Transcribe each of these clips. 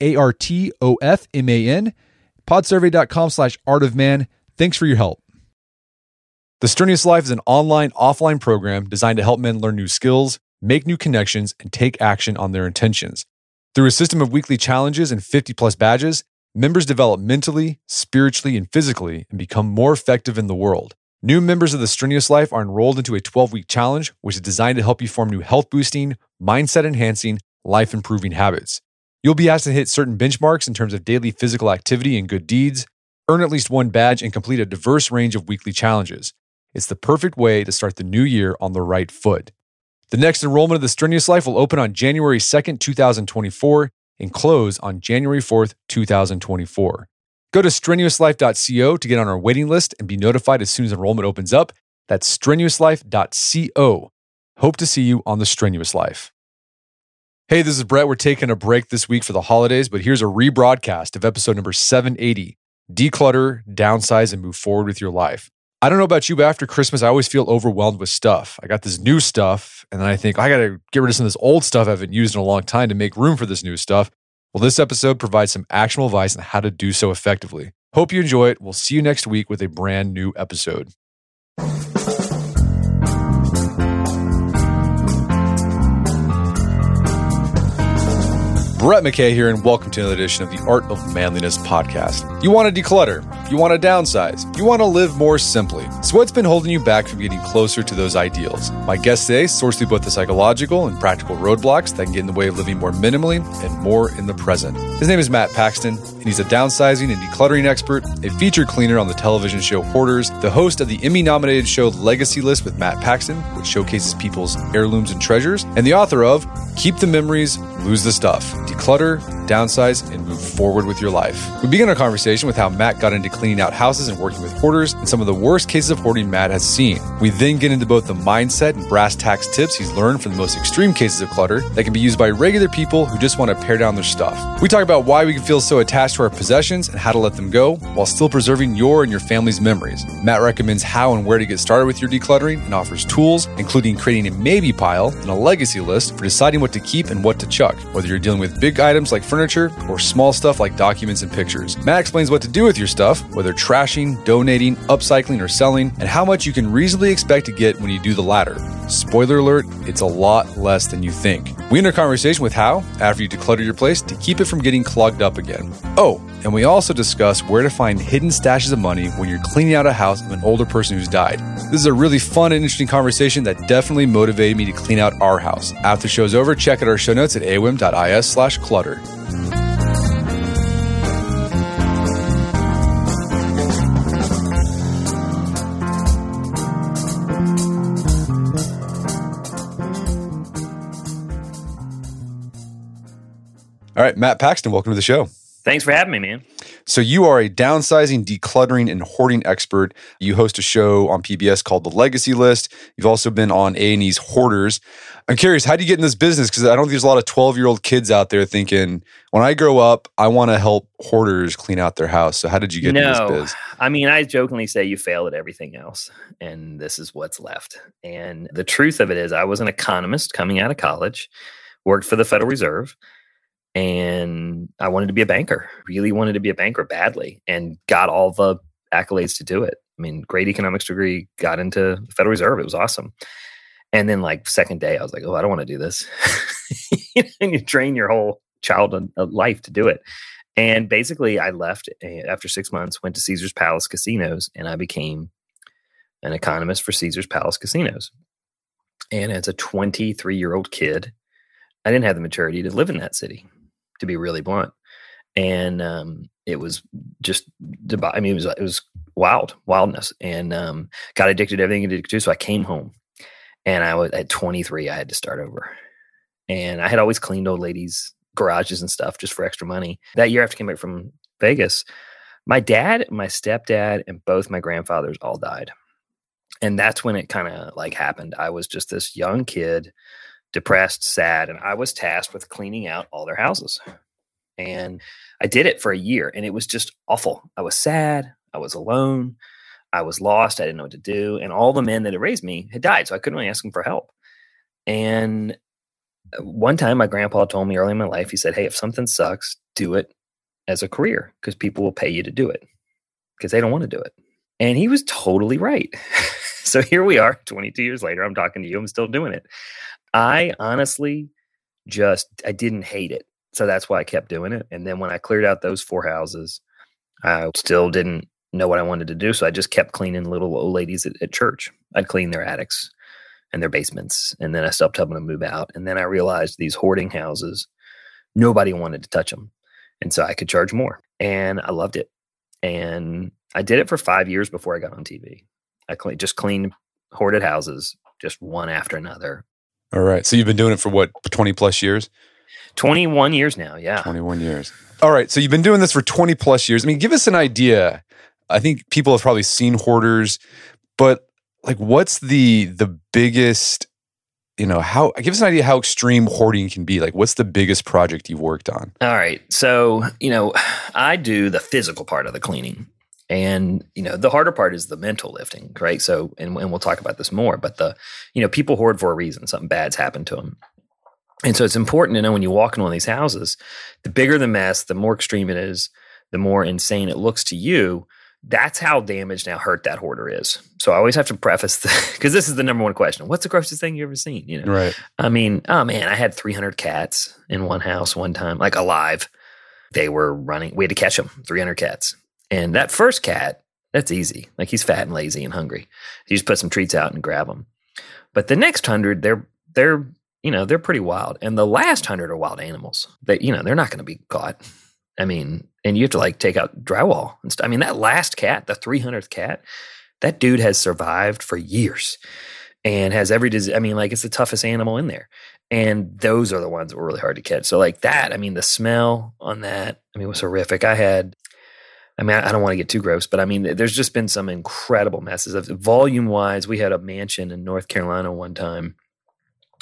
A R T O F M A N, podsurvey.com slash art of man. Thanks for your help. The Strenuous Life is an online, offline program designed to help men learn new skills, make new connections, and take action on their intentions. Through a system of weekly challenges and 50 plus badges, members develop mentally, spiritually, and physically and become more effective in the world. New members of the Strenuous Life are enrolled into a 12 week challenge, which is designed to help you form new health boosting, mindset enhancing, life improving habits. You'll be asked to hit certain benchmarks in terms of daily physical activity and good deeds, earn at least one badge, and complete a diverse range of weekly challenges. It's the perfect way to start the new year on the right foot. The next enrollment of the Strenuous Life will open on January 2nd, 2024, and close on January 4th, 2024. Go to strenuouslife.co to get on our waiting list and be notified as soon as enrollment opens up. That's strenuouslife.co. Hope to see you on the Strenuous Life. Hey, this is Brett. We're taking a break this week for the holidays, but here's a rebroadcast of episode number 780 Declutter, Downsize, and Move Forward with Your Life. I don't know about you, but after Christmas, I always feel overwhelmed with stuff. I got this new stuff, and then I think I got to get rid of some of this old stuff I haven't used in a long time to make room for this new stuff. Well, this episode provides some actionable advice on how to do so effectively. Hope you enjoy it. We'll see you next week with a brand new episode. Brett McKay here, and welcome to another edition of the Art of Manliness podcast. You want to declutter, you want to downsize, you want to live more simply. So, what's been holding you back from getting closer to those ideals? My guest today sorts through both the psychological and practical roadblocks that can get in the way of living more minimally and more in the present. His name is Matt Paxton, and he's a downsizing and decluttering expert, a featured cleaner on the television show Hoarders, the host of the Emmy nominated show Legacy List with Matt Paxton, which showcases people's heirlooms and treasures, and the author of Keep the Memories, Lose the Stuff declutter, downsize, and move forward with your life. We begin our conversation with how Matt got into cleaning out houses and working with hoarders and some of the worst cases of hoarding Matt has seen. We then get into both the mindset and brass tacks tips he's learned from the most extreme cases of clutter that can be used by regular people who just want to pare down their stuff. We talk about why we can feel so attached to our possessions and how to let them go while still preserving your and your family's memories. Matt recommends how and where to get started with your decluttering and offers tools, including creating a maybe pile and a legacy list for deciding what to keep and what to chuck, whether you're dealing with big items like furniture or small stuff like documents and pictures. Matt explains what to do with your stuff, whether trashing, donating, upcycling, or selling, and how much you can reasonably expect to get when you do the latter. Spoiler alert, it's a lot less than you think. We end our conversation with how, after you declutter your place, to keep it from getting clogged up again. Oh, and we also discuss where to find hidden stashes of money when you're cleaning out a house of an older person who's died. This is a really fun and interesting conversation that definitely motivated me to clean out our house. After the show's over, check out our show notes at aom.is slash clutter. All right, Matt Paxton, welcome to the show. Thanks for having me, man. So you are a downsizing, decluttering, and hoarding expert. You host a show on PBS called The Legacy List. You've also been on A&E's Hoarders. I'm curious, how do you get in this business? Because I don't think there's a lot of 12 year old kids out there thinking, when I grow up, I want to help hoarders clean out their house. So how did you get no, into this biz? I mean, I jokingly say you failed at everything else, and this is what's left. And the truth of it is, I was an economist coming out of college, worked for the Federal Reserve and I wanted to be a banker. Really wanted to be a banker badly, and got all the accolades to do it. I mean, great economics degree, got into the Federal Reserve. It was awesome. And then, like second day, I was like, "Oh, I don't want to do this." and you train your whole child life to do it. And basically, I left eh, after six months, went to Caesar's Palace Casinos, and I became an economist for Caesar's Palace Casinos. And as a 23 year old kid, I didn't have the maturity to live in that city to be really blunt. And um, it was just, I mean, it was it was wild, wildness, and um, got addicted to everything addicted to. So I came home, and I was at 23. I had to start over, and I had always cleaned old ladies' garages and stuff just for extra money. That year after I came back from Vegas, my dad, my stepdad, and both my grandfathers all died. And that's when it kind of like happened. I was just this young kid, depressed, sad, and I was tasked with cleaning out all their houses. And I did it for a year and it was just awful. I was sad. I was alone. I was lost. I didn't know what to do. And all the men that had raised me had died. So I couldn't really ask them for help. And uh, one time my grandpa told me early in my life, he said, Hey, if something sucks, do it as a career because people will pay you to do it because they don't want to do it. And he was totally right. so here we are 22 years later. I'm talking to you. I'm still doing it. I honestly just, I didn't hate it. So that's why I kept doing it. And then when I cleared out those four houses, I still didn't know what I wanted to do. So I just kept cleaning little old ladies at, at church. I'd clean their attics and their basements. And then I stopped helping them move out. And then I realized these hoarding houses, nobody wanted to touch them. And so I could charge more. And I loved it. And I did it for five years before I got on TV. I just cleaned hoarded houses, just one after another. All right. So you've been doing it for what, 20 plus years? 21 years now. Yeah. 21 years. All right. So you've been doing this for 20 plus years. I mean, give us an idea. I think people have probably seen hoarders, but like what's the the biggest you know how give us an idea how extreme hoarding can be like what's the biggest project you've worked on all right so you know i do the physical part of the cleaning and you know the harder part is the mental lifting right so and, and we'll talk about this more but the you know people hoard for a reason something bad's happened to them and so it's important to know when you walk in one of these houses, the bigger the mess, the more extreme it is, the more insane it looks to you. That's how damaged now hurt that hoarder is. So I always have to preface because this is the number one question: What's the grossest thing you've ever seen? You know, right? I mean, oh man, I had 300 cats in one house one time, like alive. They were running. We had to catch them. 300 cats, and that first cat, that's easy. Like he's fat and lazy and hungry. You just put some treats out and grab them. But the next hundred, they're they're you know, they're pretty wild. And the last hundred are wild animals. That you know, they're not going to be caught. I mean, and you have to like take out drywall and stuff. I mean, that last cat, the 300th cat, that dude has survived for years and has every disease. I mean, like it's the toughest animal in there. And those are the ones that were really hard to catch. So, like that, I mean, the smell on that, I mean, was horrific. I had, I mean, I don't want to get too gross, but I mean, there's just been some incredible messes. Of volume wise, we had a mansion in North Carolina one time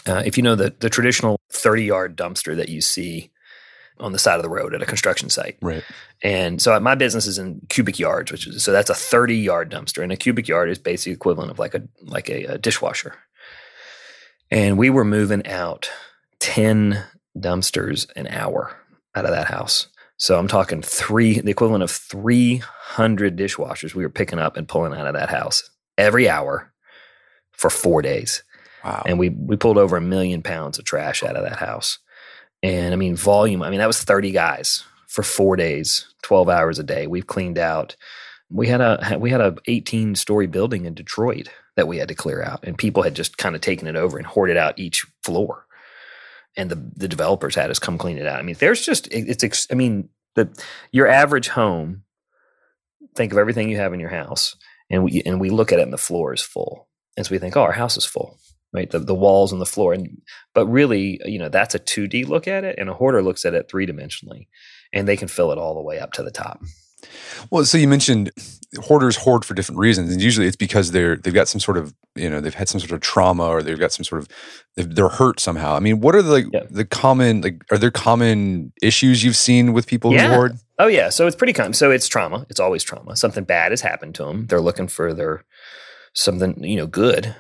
uh, if you know the the traditional 30 yard dumpster that you see on the side of the road at a construction site. Right. And so my business is in cubic yards, which is so that's a 30 yard dumpster. And a cubic yard is basically equivalent of like a like a, a dishwasher. And we were moving out 10 dumpsters an hour out of that house. So I'm talking three, the equivalent of 300 dishwashers we were picking up and pulling out of that house every hour for four days. Wow. And we we pulled over a million pounds of trash out of that house. And I mean, volume, I mean, that was 30 guys for four days, 12 hours a day. We've cleaned out. We had a we had a 18 story building in Detroit that we had to clear out, and people had just kind of taken it over and hoarded out each floor. And the the developers had us come clean it out. I mean, there's just it, it's I mean the your average home. Think of everything you have in your house, and we and we look at it, and the floor is full, and so we think, oh, our house is full right? The, the walls and the floor. And but really, you know, that's a 2D look at it, and a hoarder looks at it three dimensionally, and they can fill it all the way up to the top. Well, so you mentioned hoarders hoard for different reasons, and usually it's because they're they've got some sort of you know they've had some sort of trauma or they've got some sort of they're hurt somehow. I mean, what are the like, yeah. the common like are there common issues you've seen with people yeah. who hoard? Oh yeah, so it's pretty common. So it's trauma. It's always trauma. Something bad has happened to them. They're looking for their something you know good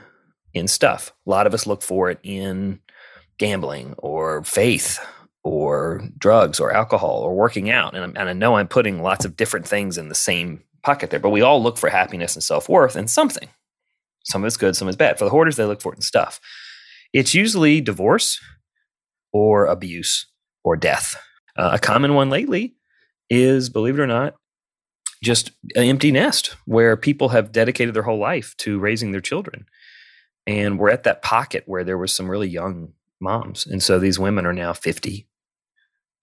in stuff. A lot of us look for it in gambling or faith or drugs or alcohol or working out. And, and I know I'm putting lots of different things in the same pocket there, but we all look for happiness and self worth in something. Some of it's good, some is bad. For the hoarders, they look for it in stuff. It's usually divorce or abuse or death. Uh, a common one lately is, believe it or not, just an empty nest where people have dedicated their whole life to raising their children and we're at that pocket where there was some really young moms and so these women are now 50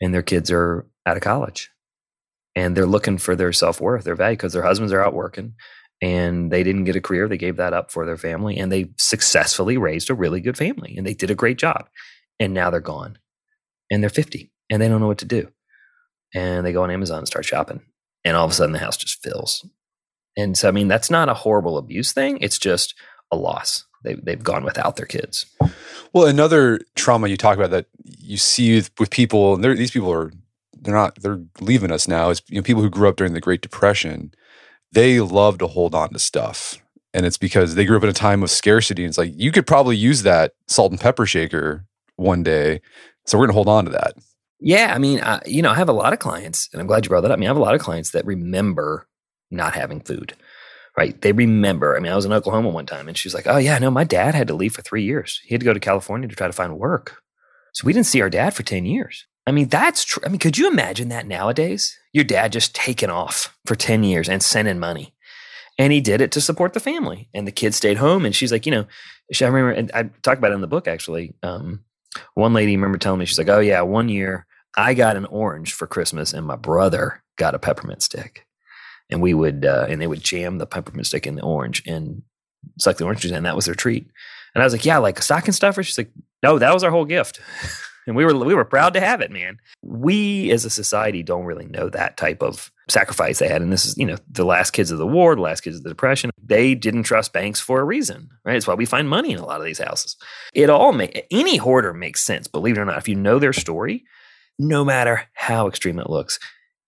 and their kids are out of college and they're looking for their self-worth their value because their husbands are out working and they didn't get a career they gave that up for their family and they successfully raised a really good family and they did a great job and now they're gone and they're 50 and they don't know what to do. And they go on Amazon and start shopping. And all of a sudden the house just fills. And so, I mean, that's not a horrible abuse thing. It's just a loss. They, they've gone without their kids. Well, another trauma you talk about that you see with people, and these people are, they're not, they're leaving us now, is you know, people who grew up during the Great Depression. They love to hold on to stuff. And it's because they grew up in a time of scarcity. And it's like, you could probably use that salt and pepper shaker one day. So we're going to hold on to that. Yeah. I mean, I, you know, I have a lot of clients, and I'm glad you brought that up. I mean, I have a lot of clients that remember not having food, right? They remember. I mean, I was in Oklahoma one time and she's like, oh, yeah, no, my dad had to leave for three years. He had to go to California to try to find work. So we didn't see our dad for 10 years. I mean, that's true. I mean, could you imagine that nowadays? Your dad just taking off for 10 years and sending money. And he did it to support the family. And the kids stayed home. And she's like, you know, she, I remember, and I talk about it in the book actually. Um, one lady remember telling me, she's like, oh, yeah, one year I got an orange for Christmas and my brother got a peppermint stick. And we would, uh, and they would jam the peppermint stick in the orange and suck the orange juice, and that was their treat. And I was like, yeah, like a stocking stuffer. She's like, no, that was our whole gift. and we were we were proud to have it, man. We as a society don't really know that type of sacrifice they had, and this is you know the last kids of the war, the last kids of the depression. They didn't trust banks for a reason, right? It's why we find money in a lot of these houses. It all make any hoarder makes sense, believe it or not. If you know their story, no matter how extreme it looks,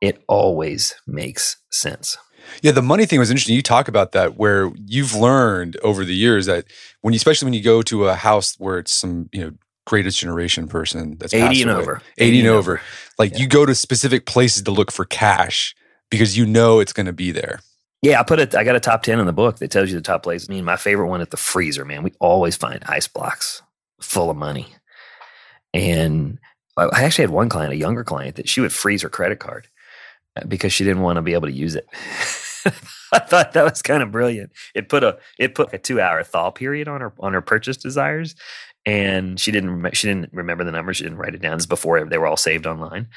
it always makes sense. Yeah, the money thing was interesting. You talk about that where you've learned over the years that when you, especially when you go to a house where it's some, you know, greatest generation person that's 80 and away, over 80, 80 and over. over. Like yeah. you go to specific places to look for cash because you know it's going to be there. Yeah, I put it. I got a top ten in the book that tells you the top places. I mean, my favorite one at the freezer, man. We always find ice blocks full of money, and I actually had one client, a younger client, that she would freeze her credit card because she didn't want to be able to use it. I thought that was kind of brilliant. It put a it put a two hour thaw period on her on her purchase desires, and she didn't she didn't remember the numbers. She didn't write it down. This before they were all saved online,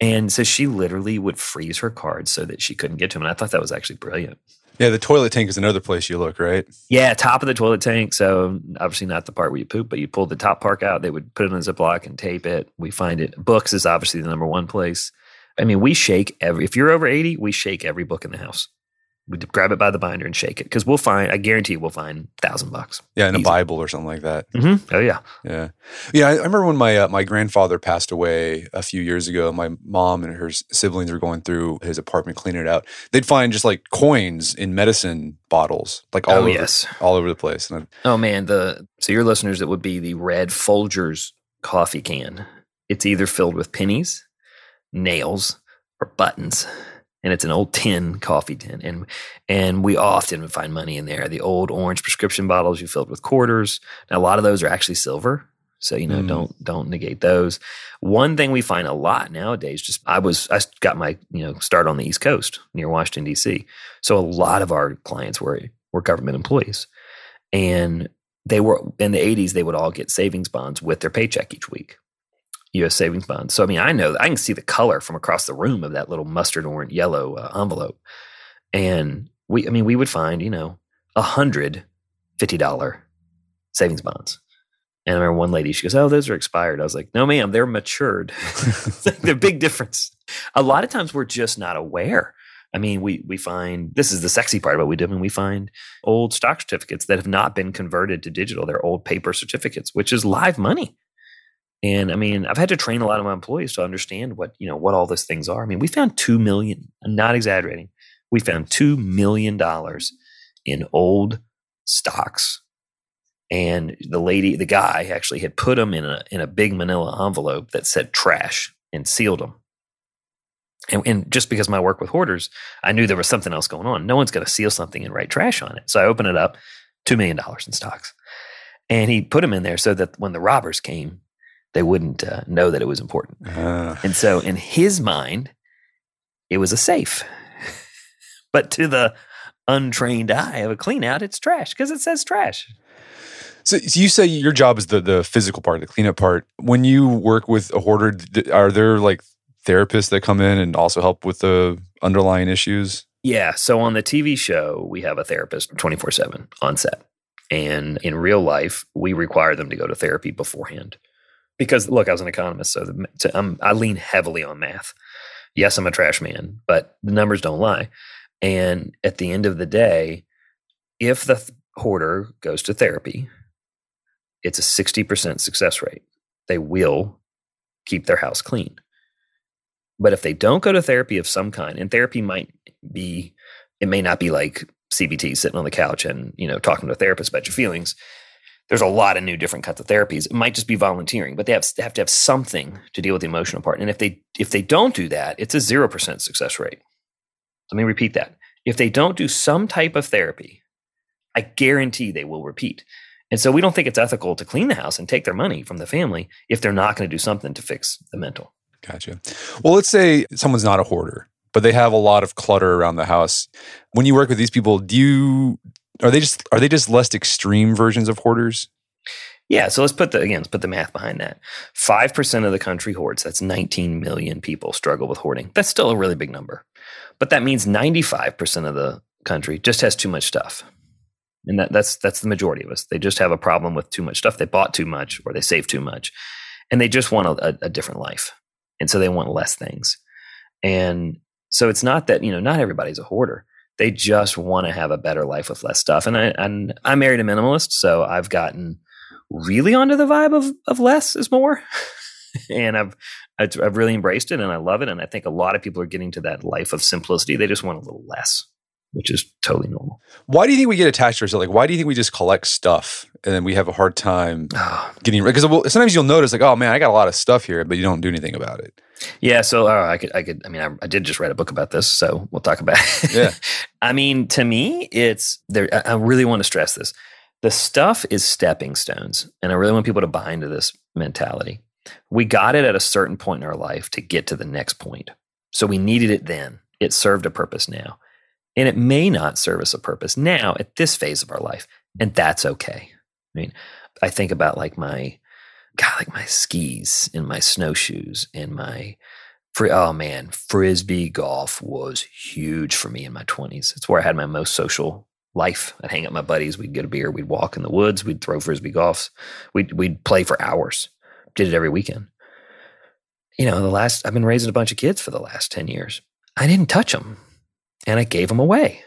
and so she literally would freeze her cards so that she couldn't get to them. And I thought that was actually brilliant. Yeah, the toilet tank is another place you look, right? Yeah, top of the toilet tank. So obviously not the part where you poop, but you pull the top part out. They would put it in a Ziploc and tape it. We find it. Books is obviously the number one place. I mean, we shake every. If you're over eighty, we shake every book in the house we grab it by the binder and shake it because we'll find. I guarantee we'll find thousand bucks. Yeah, in a Bible or something like that. Mm-hmm. Oh yeah, yeah, yeah. I, I remember when my uh, my grandfather passed away a few years ago. My mom and her siblings were going through his apartment cleaning it out. They'd find just like coins in medicine bottles, like all oh, over, yes. all over the place. oh man, the so your listeners, it would be the red Folgers coffee can. It's either filled with pennies, nails, or buttons. And it's an old tin coffee tin. And and we often find money in there. The old orange prescription bottles you filled with quarters. Now a lot of those are actually silver. So you know mm. don't don't negate those. One thing we find a lot nowadays just i was i got my you know start on the east coast near washington d.c so a lot of our clients were were government employees. And they were in the 80s they would all get savings bonds with their paycheck each week U.S. savings bonds. So I mean, I know I can see the color from across the room of that little mustard orange yellow uh, envelope, and we, I mean, we would find you know a hundred fifty dollar savings bonds. And I remember one lady, she goes, "Oh, those are expired." I was like, "No, ma'am, they're matured. they're big difference." A lot of times, we're just not aware. I mean, we we find this is the sexy part about what we do. I mean, we find old stock certificates that have not been converted to digital. They're old paper certificates, which is live money. And I mean, I've had to train a lot of my employees to understand what, you know, what all these things are. I mean, we found 2 million, I'm not exaggerating. We found 2 million dollars in old stocks. And the lady, the guy actually had put them in a in a big manila envelope that said trash and sealed them. And, and, just because my work with hoarders, I knew there was something else going on. No one's going to seal something and write trash on it. So I opened it up, $2 million in stocks. And he put them in there so that when the robbers came, they wouldn't uh, know that it was important. Uh. And so, in his mind, it was a safe. but to the untrained eye of a clean out, it's trash because it says trash. So, so, you say your job is the the physical part, the cleanup part. When you work with a hoarder, are there like therapists that come in and also help with the underlying issues? Yeah. So on the TV show, we have a therapist 24 7 on set. And in real life, we require them to go to therapy beforehand because look, I was an economist, so, the, I'm, um, I lean heavily on math. Yes, I'm a trash man, but the numbers don't lie. And at the end of the day, if the th- hoarder goes to therapy, it's a 60% success rate. They will keep their house clean. But if they don't go to therapy of some kind, and therapy might be, it may not be like CBT sitting on the couch and, you know, talking to a therapist about your feelings there's a lot of new different kinds of therapies. It might just be volunteering, but they have, have to have something to deal with the emotional part. And if they if they don't do that, it's a zero percent success rate. Let me repeat that. If they don't do some type of therapy, I guarantee they will repeat. And so we don't think it's ethical to clean the house and take their money from the family if they're not going to do something to fix the mental. Gotcha. Well, let's say someone's not a hoarder, but they have a lot of clutter around the house. When you work with these people, do you are they just are they just less extreme versions of hoarders? Yeah, so let's put the again, let's put the math behind that. Five percent of the country hoards. That's 19 million people struggle with hoarding. That's still a really big number, but that means 95 percent of the country just has too much stuff, and that, that's that's the majority of us. They just have a problem with too much stuff. They bought too much, or they saved too much, and they just want a, a different life, and so they want less things. And so it's not that you know not everybody's a hoarder they just want to have a better life with less stuff. And I and I married a minimalist, so I've gotten really onto the vibe of of less is more. and I've I've really embraced it and I love it. And I think a lot of people are getting to that life of simplicity. They just want a little less, which is totally normal. Why do you think we get attached to ourselves? Like, why do you think we just collect stuff and then we have a hard time getting rid? because sometimes you'll notice like, oh man, I got a lot of stuff here, but you don't do anything about it. Yeah, so uh, I could, I could, I mean, I, I, did just write a book about this, so we'll talk about. It. Yeah, I mean, to me, it's there. I really want to stress this: the stuff is stepping stones, and I really want people to buy into this mentality. We got it at a certain point in our life to get to the next point, so we needed it then. It served a purpose now, and it may not serve us a purpose now at this phase of our life, and that's okay. I mean, I think about like my God, like my skis and my snowshoes and my free. Oh man, frisbee golf was huge for me in my twenties. It's where I had my most social life. I'd hang out with my buddies. We'd get a beer. We'd walk in the woods. We'd throw frisbee golfs. We'd we'd play for hours. Did it every weekend. You know, the last I've been raising a bunch of kids for the last ten years. I didn't touch them, and I gave them away.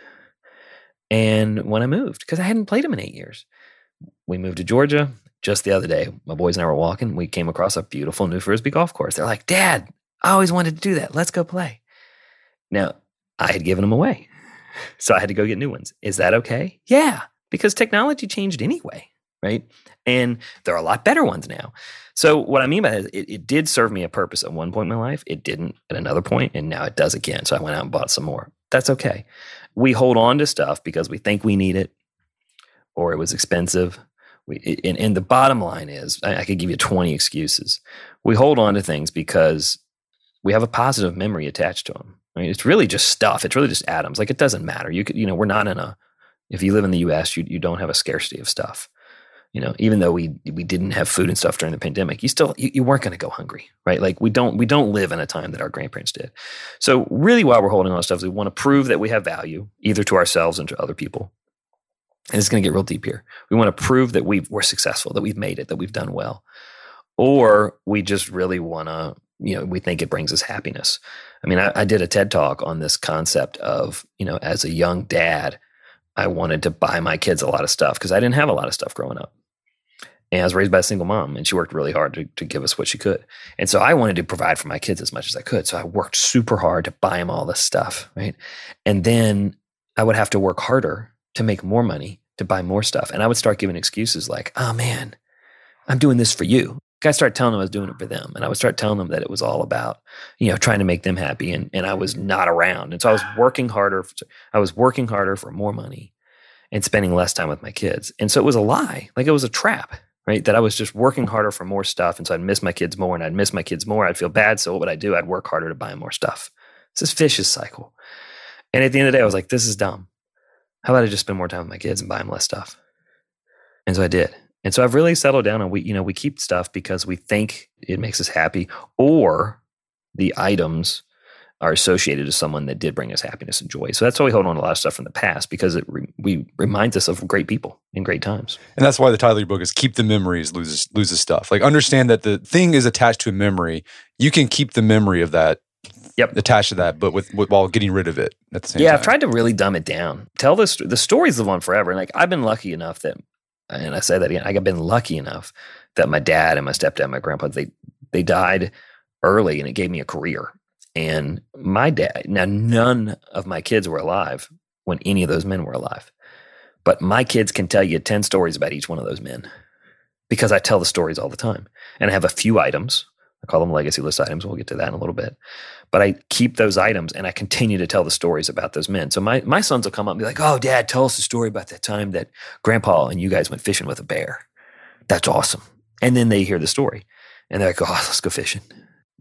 And when I moved, because I hadn't played them in eight years, we moved to Georgia just the other day, my boys and I were walking. We came across a beautiful new frisbee golf course. They're like, Dad, I always wanted to do that. Let's go play. Now, I had given them away. So I had to go get new ones. Is that okay? Yeah, because technology changed anyway, right? And there are a lot better ones now. So what I mean by that is it, it did serve me a purpose at one point in my life. It didn't at another point, and now it does again. So I went out and bought some more. That's okay. We hold on to stuff because we think we need it or it was expensive and, and the bottom line is, I, I could give you 20 excuses. We hold on to things because we have a positive memory attached to them. I mean, it's really just stuff. It's really just atoms. Like it doesn't matter. You could, you know, we're not in a. If you live in the U.S., you you don't have a scarcity of stuff. You know, even though we we didn't have food and stuff during the pandemic, you still you, you weren't going to go hungry, right? Like we don't we don't live in a time that our grandparents did. So really, while we're holding on to stuff, we want to prove that we have value either to ourselves and to other people and it's going to get real deep here. We want to prove that we we're successful, that we've made it, that we've done well, or we just really want to, you know, we think it brings us happiness. I mean, I, I did a TED talk on this concept of, you know, as a young dad, I wanted to buy my kids a lot of stuff because I didn't have a lot of stuff growing up. And I was raised by a single mom, and she worked really hard to, to give us what she could. And so I wanted to provide for my kids as much as I could. So I worked super hard to buy them all this stuff, right? And then I would have to work harder to make more money to buy more stuff. And I would start giving excuses like, oh man, I'm doing this for you. I started telling them I was doing it for them. And I would start telling them that it was all about, you know, trying to make them happy. And, and I was not around. And so I was working harder. For, I was working harder for more money and spending less time with my kids. And so it was a lie. Like it was a trap, right? That I was just working harder for more stuff. And so I'd miss my kids more and I'd miss my kids more. I'd feel bad. So what would I do? I'd work harder to buy more stuff. It's this vicious cycle. And at the end of the day, I was like, this is dumb how about I just spend more time with my kids and buy them less stuff? And so I did. And so I've really settled down and we, you know, we keep stuff because we think it makes us happy or the items are associated to someone that did bring us happiness and joy. So that's why we hold on to a lot of stuff from the past because it re- we reminds us of great people in great times. And that's why the title of your book is "Keep the Memories, Loses Loses Stuff." Like understand that the thing is attached to a memory. You can keep the memory of that. Yep. attached to that, but with, with while getting rid of it at the same yeah, time. I've tried to really dumb it down. Tell this the stories live on forever. And like I've been lucky enough that, and I say that again, I've been lucky enough that my dad and my stepdad, and my grandpa, they they died early, and it gave me a career. And my dad, now none of my kids were alive when any of those men were alive, but my kids can tell you ten stories about each one of those men because I tell the stories all the time, and I have a few items. I call them legacy list items. We'll get to that in a little bit but I keep those items and I continue to tell the stories about those men. So my, my sons will come up and be like, Oh, dad, tell us a story about that time that grandpa and you guys went fishing with a bear. That's awesome. And then they hear the story and they're like, Oh, let's go fishing.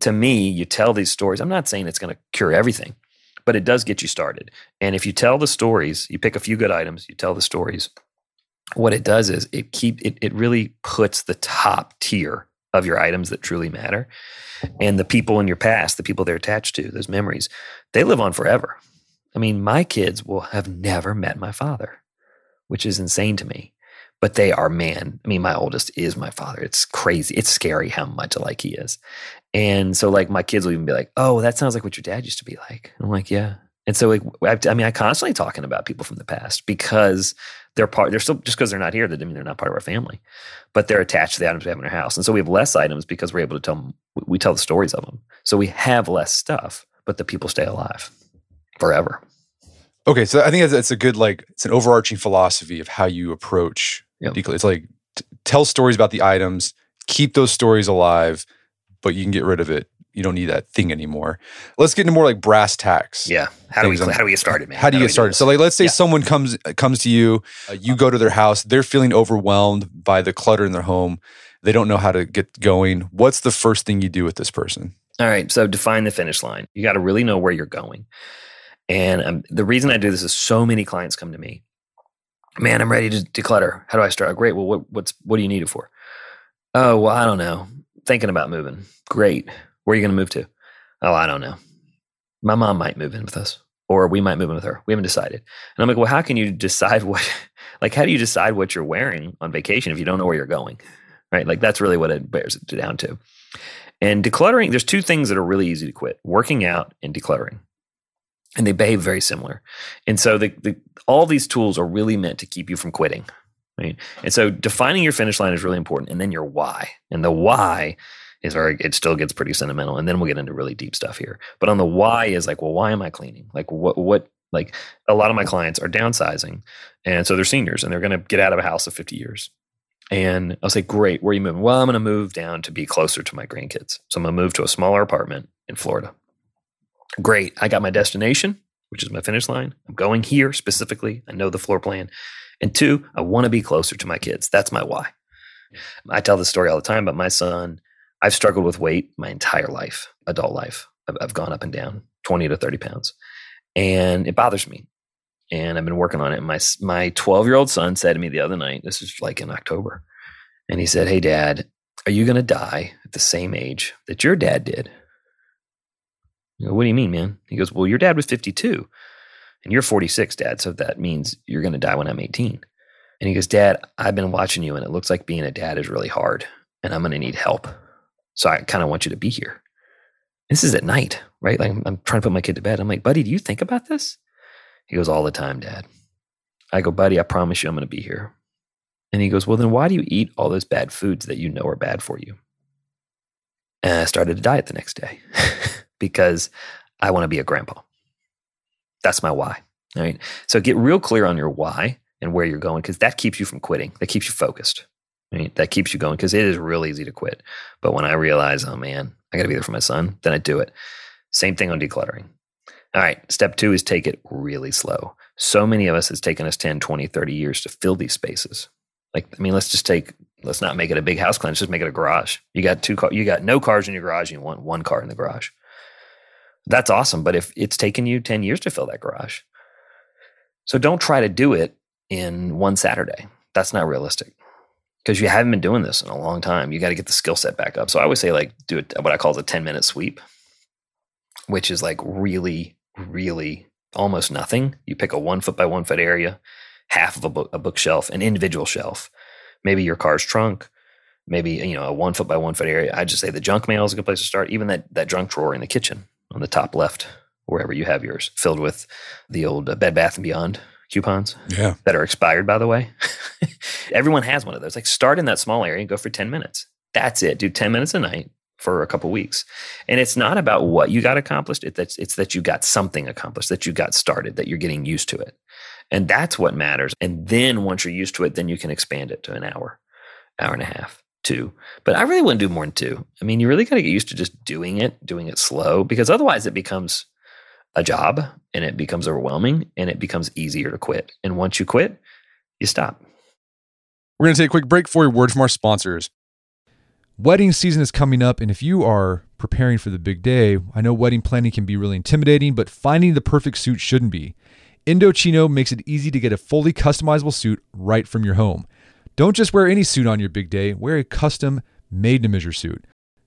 To me, you tell these stories. I'm not saying it's going to cure everything, but it does get you started. And if you tell the stories, you pick a few good items, you tell the stories. What it does is it keep it, it really puts the top tier of your items that truly matter and the people in your past, the people they're attached to, those memories, they live on forever. I mean, my kids will have never met my father, which is insane to me. But they are man. I mean, my oldest is my father. It's crazy. It's scary how much alike he is. And so, like, my kids will even be like, "Oh, that sounds like what your dad used to be like." I'm like, "Yeah." And so, like, I mean, I constantly talking about people from the past because they're part. They're still just because they're not here. That doesn't mean they're not part of our family, but they're attached to the items we have in our house. And so we have less items because we're able to tell them. We tell the stories of them. So we have less stuff, but the people stay alive forever. Okay, so I think it's, it's a good like it's an overarching philosophy of how you approach. Yep. It's like t- tell stories about the items, keep those stories alive, but you can get rid of it. You don't need that thing anymore. Let's get into more like brass tacks. Yeah. How do we? On- How do we get started, man? How do you we get started? So, like, let's say Yeah. someone comes comes to you, uh, you go to their house, they're feeling overwhelmed by the clutter in their home. They don't know how to get going. What's the first thing you do with this person? All right. So define the finish line. You got to really know where you're going. And um, the reason I do this is so many clients come to me. Man, I'm ready to declutter. How do I start? Great. Well, what, what's what do you need it for? Oh, well, I don't know. Thinking about moving. Great. Where are you going to move to? Oh, I don't know. My mom might move in with us, or we might move in with her. We haven't decided. And I'm like, well, how can you decide what? Like, how do you decide what you're wearing on vacation if you don't know where you're going? Right? Like, that's really what it bears it down to. And decluttering, there's two things that are really easy to quit working out and decluttering. And they behave very similar. And so the, the all these tools are really meant to keep you from quitting. Right. And so defining your finish line is really important. And then your why. And the why is very it still gets pretty sentimental. And then we'll get into really deep stuff here. But on the why is like, well, why am I cleaning? Like what what like a lot of my clients are downsizing. And so they're seniors and they're gonna get out of a house of 50 years. And I'll say, great, where are you moving? Well, I'm going to move down to be closer to my grandkids. So I'm going to move to a smaller apartment in Florida. Great. I got my destination, which is my finish line. I'm going here specifically. I know the floor plan. And two, I want to be closer to my kids. That's my why. I tell this story all the time, but my son, I've struggled with weight my entire life, adult life. I've, I've gone up and down 20 to 30 pounds. And it bothers me and I've been working on it. My my 12 year old son said to me the other night, this is like in October, and he said, "Hey, Dad, are you going to die at the same age that your dad did?" Go, what do you mean, man? He goes, "Well, your dad was 52, and you're 46, Dad. So that means you're going to die when I'm 18." And he goes, "Dad, I've been watching you, and it looks like being a dad is really hard, and I'm going to need help. So I kind of want you to be here." This is at night, right? Like I'm trying to put my kid to bed. I'm like, buddy, do you think about this? He goes, All the time, Dad. I go, Buddy, I promise you I'm going to be here. And he goes, Well, then why do you eat all those bad foods that you know are bad for you? And I started a diet the next day because I want to be a grandpa. That's my why. All right. So get real clear on your why and where you're going because that keeps you from quitting. That keeps you focused. Right? That keeps you going because it is real easy to quit. But when I realize, oh man, I got to be there for my son, then I do it. Same thing on decluttering. All right, step two is take it really slow. So many of us, it's taken us 10, 20, 30 years to fill these spaces. Like, I mean, let's just take, let's not make it a big house cleanse, just make it a garage. You got two car, you got no cars in your garage, you want one car in the garage. That's awesome. But if it's taken you 10 years to fill that garage, so don't try to do it in one Saturday. That's not realistic because you haven't been doing this in a long time. You got to get the skill set back up. So I always say, like, do it what I call the 10 minute sweep which is like really, really almost nothing. You pick a one foot by one foot area, half of a, book, a bookshelf, an individual shelf, maybe your car's trunk, maybe you know a one foot by one foot area. I just say the junk mail is a good place to start. Even that that junk drawer in the kitchen on the top left, wherever you have yours, filled with the old Bed Bath and Beyond coupons. Yeah. That are expired, by the way. Everyone has one of those. Like start in that small area and go for 10 minutes. That's it. Do 10 minutes a night for a couple weeks. And it's not about what you got accomplished. It's, it's that you got something accomplished, that you got started, that you're getting used to it. And that's what matters. And then once you're used to it, then you can expand it to an hour, hour and a half, two. But I really wouldn't do more than two. I mean, you really got to get used to just doing it, doing it slow, because otherwise it becomes a job and it becomes overwhelming and it becomes easier to quit. And once you quit, you stop. We're going to take a quick break for a word from our sponsors. Wedding season is coming up, and if you are preparing for the big day, I know wedding planning can be really intimidating, but finding the perfect suit shouldn't be. Indochino makes it easy to get a fully customizable suit right from your home. Don't just wear any suit on your big day, wear a custom made to measure suit.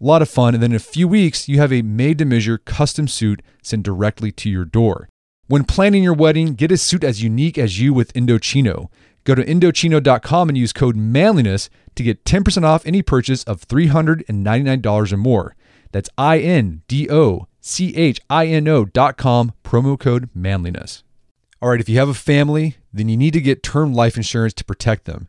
A lot of fun. And then in a few weeks, you have a made to measure custom suit sent directly to your door. When planning your wedding, get a suit as unique as you with Indochino. Go to Indochino.com and use code manliness to get 10% off any purchase of $399 or more. That's I N D O C H I N O.com, promo code manliness. All right, if you have a family, then you need to get term life insurance to protect them.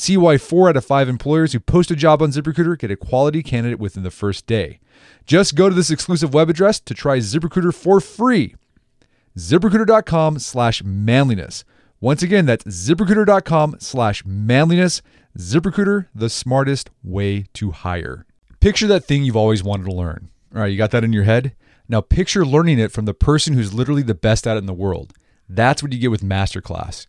See why four out of five employers who post a job on ZipRecruiter get a quality candidate within the first day. Just go to this exclusive web address to try ZipRecruiter for free. ZipRecruiter.com slash manliness. Once again, that's ziprecruiter.com slash manliness. ZipRecruiter, the smartest way to hire. Picture that thing you've always wanted to learn. All right, you got that in your head? Now picture learning it from the person who's literally the best at it in the world. That's what you get with Masterclass.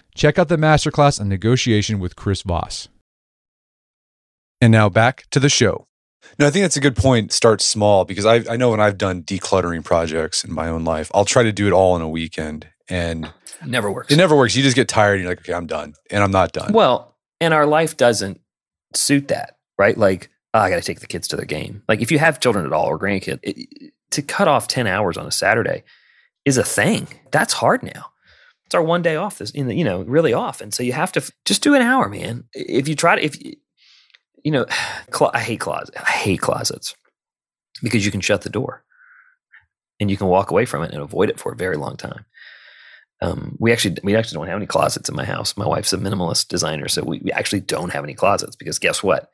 Check out the masterclass on negotiation with Chris Voss. And now back to the show. No, I think that's a good point. Start small because I, I know when I've done decluttering projects in my own life, I'll try to do it all in a weekend. And Never works. it never works. You just get tired and you're like, okay, I'm done. And I'm not done. Well, and our life doesn't suit that, right? Like, oh, I got to take the kids to their game. Like, if you have children at all or grandkids, it, to cut off 10 hours on a Saturday is a thing. That's hard now. It's our one day off, this, in the, you know, really off. And so you have to f- just do an hour, man. If you try to, if, you- know, clo- I hate closets. I hate closets because you can shut the door and you can walk away from it and avoid it for a very long time. Um, we actually we actually don't have any closets in my house. My wife's a minimalist designer, so we, we actually don't have any closets because guess what?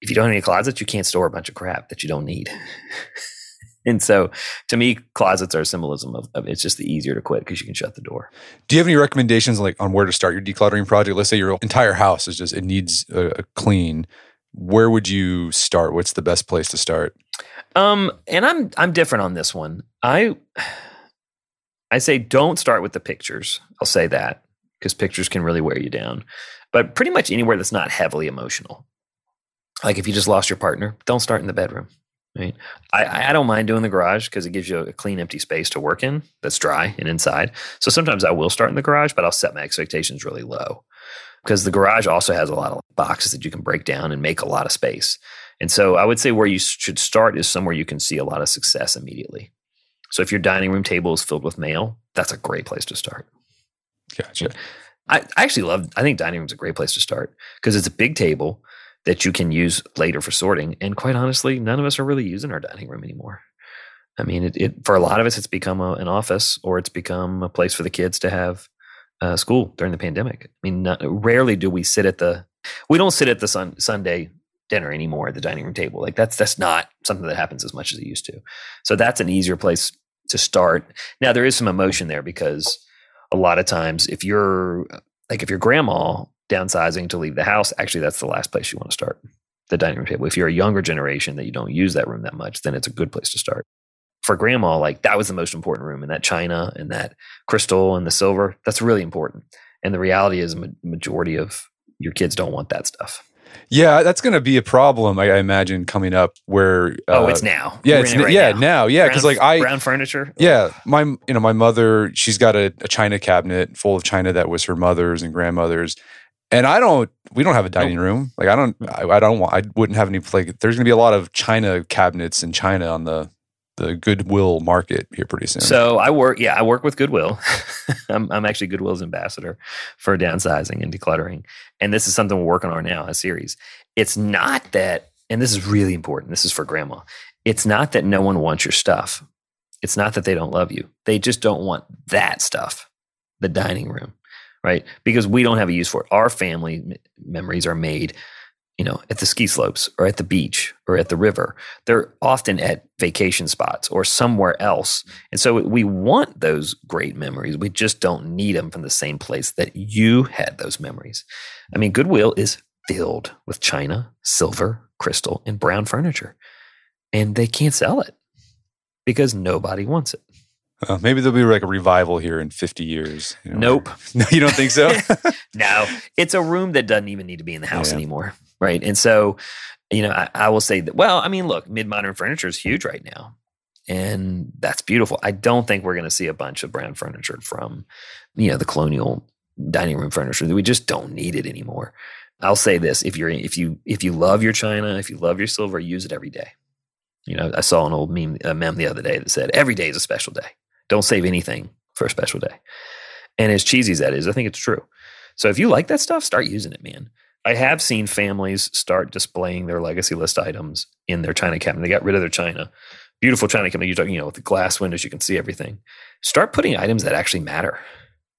If you don't have any closets, you can't store a bunch of crap that you don't need. and so, to me, closets are a symbolism of, of it's just the easier to quit because you can shut the door. Do you have any recommendations like on where to start your decluttering project? Let's say your entire house is just it needs a, a clean. Where would you start? What's the best place to start? Um, and I'm I'm different on this one. I I say don't start with the pictures. I'll say that because pictures can really wear you down. But pretty much anywhere that's not heavily emotional. Like if you just lost your partner, don't start in the bedroom. Right. I, I don't mind doing the garage because it gives you a clean, empty space to work in that's dry and inside. So sometimes I will start in the garage, but I'll set my expectations really low because the garage also has a lot of boxes that you can break down and make a lot of space. And so I would say where you should start is somewhere you can see a lot of success immediately. So if your dining room table is filled with mail, that's a great place to start. Gotcha. I, I actually love, I think dining room's a great place to start because it's a big table that you can use later for sorting. And quite honestly, none of us are really using our dining room anymore. I mean, it, it for a lot of us, it's become a, an office or it's become a place for the kids to have uh, school during the pandemic. I mean, not, rarely do we sit at the, we don't sit at the sun, Sunday dinner anymore at the dining room table. Like that's, that's not something that happens as much as it used to. So that's an easier place to start. Now there is some emotion there because a lot of times if you're like, if your grandma downsizing to leave the house, actually that's the last place you want to start the dining room table. If you're a younger generation that you don't use that room that much, then it's a good place to start. For grandma, like that was the most important room, and that china and that crystal and the silver, that's really important. And the reality is, a majority of your kids don't want that stuff. Yeah, that's going to be a problem. I, I imagine coming up where. oh, uh, it's now. Yeah, We're it's it right yeah now. now. Yeah, because like I brown furniture. yeah my you know my mother she's got a, a china cabinet full of china that was her mother's and grandmother's and i don't we don't have a dining room like i don't mm. I, I don't want i wouldn't have any like there's gonna be a lot of china cabinets in china on the the goodwill market here pretty soon So I work, yeah, I work with Goodwill. I'm, I'm actually Goodwill's ambassador for downsizing and decluttering. And this is something we're working on now, a series. It's not that, and this is really important. This is for grandma. It's not that no one wants your stuff. It's not that they don't love you. They just don't want that stuff, the dining room, right? Because we don't have a use for it. Our family m- memories are made, you know, at the ski slopes or at the beach or at the river. They're often at vacation spots or somewhere else. And so we want those great memories. We just don't need them from the same place that you had those memories. I mean, Goodwill is filled with china, silver, crystal, and brown furniture. And they can't sell it because nobody wants it. Uh, maybe there'll be like a revival here in 50 years you know, Nope. no you don't think so no, it's a room that doesn't even need to be in the house Yeah. anymore. Right. And so, you know, I, I will say that, well, I mean, look, mid modern furniture is huge right now. And that's beautiful. I don't think we're going to see a bunch of brown furniture from, you know, the colonial dining room furniture. We just don't need it anymore. I'll say this: if you're if you if you love your china, if you love your silver, use it every day. You know, I saw an old meme a meme the other day that said, "Every day is a special day. Don't save anything for a special day." And as cheesy as that is, I think it's true. So if you like that stuff, start using it, man. I have seen families start displaying their legacy list items in their china cabinet. They got rid of their china. Beautiful china cabinet. You're talking, you know, with the glass windows, you can see everything. Start putting items that actually matter,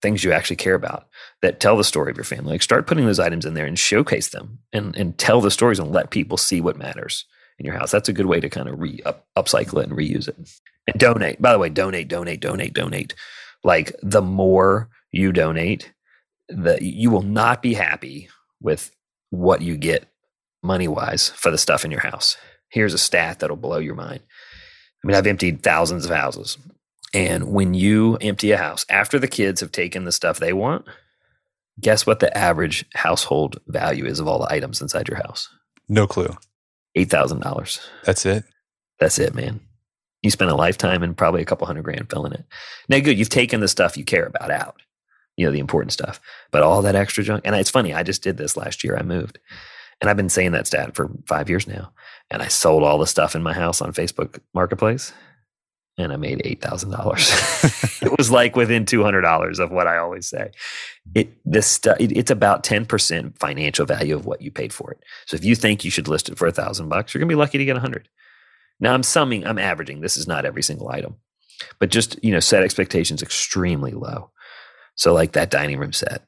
things you actually care about, that tell the story of your family. Like start putting those items in there and showcase them and, and tell the stories and let people see what matters in your house. That's a good way to kind of re up, upcycle it and reuse it. And donate. By the way, donate, donate, donate, donate. Like the more you donate, the you will not be happy with what you get money wise for the stuff in your house. Here's a stat that'll blow your mind. I mean, I've emptied thousands of houses. And when you empty a house after the kids have taken the stuff they want, guess what the average household value is of all the items inside your house? No clue. $8,000. That's it. That's it, man. You spend a lifetime and probably a couple hundred grand filling it. Now, good, you've taken the stuff you care about out, you know, the important stuff, but all that extra junk. And it's funny, I just did this last year. I moved and I've been saying that stat for five years now. And I sold all the stuff in my house on Facebook Marketplace and I made eight thousand dollars. it was like within two hundred dollars of what I always say. It this it, it's about ten percent financial value of what you paid for it. So if you think you should list it for a thousand bucks, you're gonna be lucky to get a hundred. Now I'm summing, I'm averaging. This is not every single item, but just you know, set expectations extremely low. So like that dining room set,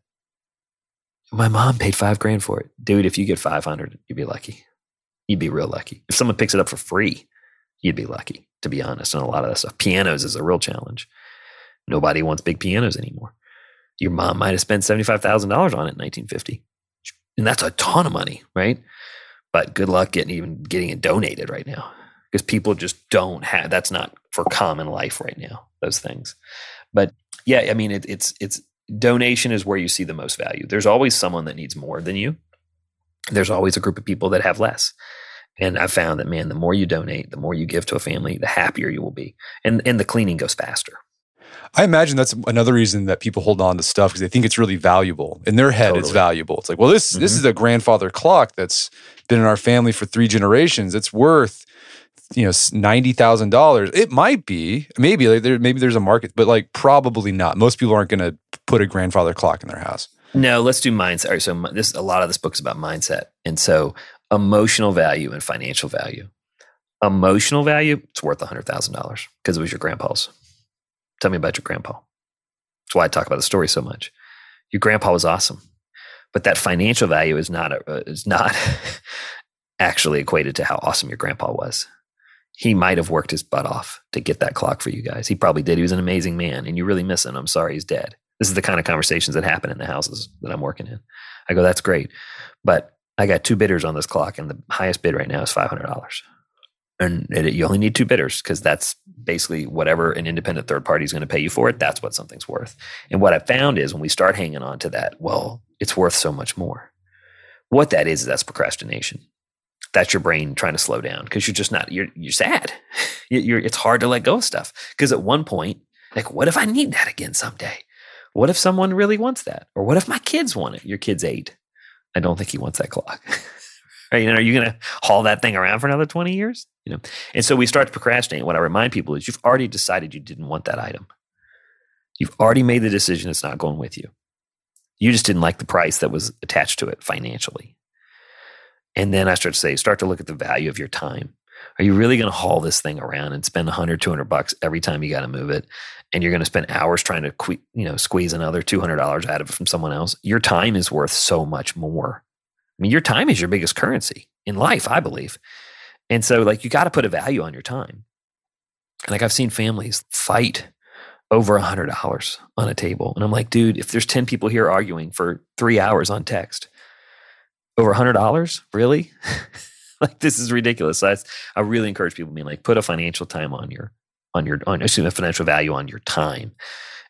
my mom paid five grand for it, dude. If you get five hundred, you'd be lucky. You'd be real lucky. If someone picks it up for free, you'd be lucky, to be honest. And a lot of that stuff. Pianos is a real challenge. Nobody wants big pianos anymore. Your mom might have spent $75,000 on it in 1950. And that's a ton of money, right? But good luck getting even getting it donated right now because people just don't have that's not for common life right now, those things. But yeah, I mean, it, it's, it's, donation is where you see the most value. There's always someone that needs more than you. There's always a group of people that have less. And I found that man, the more you donate, the more you give to a family, the happier you will be, and and the cleaning goes faster. I imagine that's another reason that people hold on to stuff because they think it's really valuable. In their head, totally. it's valuable. It's like, well, this mm-hmm. this is a grandfather clock that's been in our family for three generations. It's worth you know ninety thousand dollars. It might be, maybe like there, maybe there's a market, but like probably not. Most people aren't going to put a grandfather clock in their house. No, let's do mindset. All right, so this a lot of this book's about mindset, and so emotional value and financial value. Emotional value, it's worth $100,000 because it was your grandpa's. Tell me about your grandpa. That's why I talk about the story so much. Your grandpa was awesome, but that financial value is not a, uh, is not actually equated to how awesome your grandpa was. He might have worked his butt off to get that clock for you guys. He probably did. He was an amazing man, and you really miss him. I'm sorry he's dead. This is the kind of conversations that happen in the houses that I'm working in. I go, that's great, but I got two bidders on this clock, and the highest bid right now is five hundred dollars. And it, you only need two bidders because that's basically whatever an independent third party is going to pay you for it. That's what something's worth. And what I found is when we start hanging on to that, well, it's worth so much more. What that is, is that's procrastination. That's your brain trying to slow down because you're just not. You're you're sad. You're, it's hard to let go of stuff because at one point, like, what if I need that again someday? What if someone really wants that? Or what if my kids want it? Your kid's eight I don't think he wants that clock. right? You are you going to haul that thing around for another 20 years? You know, and so we start to procrastinate. What I remind people is you've already decided you didn't want that item. You've already made the decision it's not going with you. You just didn't like the price that was attached to it financially. And then I start to say, start to look at the value of your time. Are you really going to haul this thing around and spend 100, 200 bucks every time you got to move it? And you're going to spend hours trying to, que- you know, squeeze another $200 out of it from someone else. Your time is worth so much more. I mean, your time is your biggest currency in life, I believe. And so, like, you got to put a value on your time. And like, I've seen families fight over a hundred dollars on a table. And I'm like, dude, if there's 10 people here arguing for three hours on text, over a hundred dollars, really? like this is ridiculous. So I really encourage people. I mean, like put a financial time on your on your on assume a financial value on your time,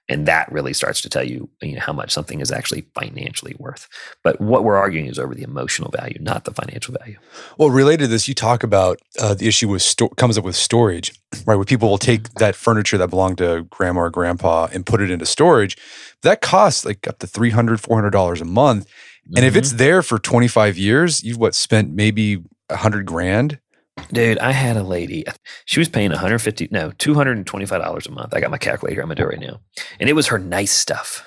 and that really starts to tell you you know how much something is actually financially worth. But what we're arguing is over the emotional value, not the financial value. Well, related to this, you talk about uh, the issue with sto- comes up with storage, right? Where people will take mm-hmm. that furniture that belonged to grandma or grandpa and put it into storage. That costs like up to 300 $400 a month. And mm-hmm. if it's there for 25 years, you've what spent maybe a hundred grand. Dude, I had a lady. She was paying 150, no, 225 dollars a month. I got my calculator. I'm gonna do it right now, and it was her nice stuff.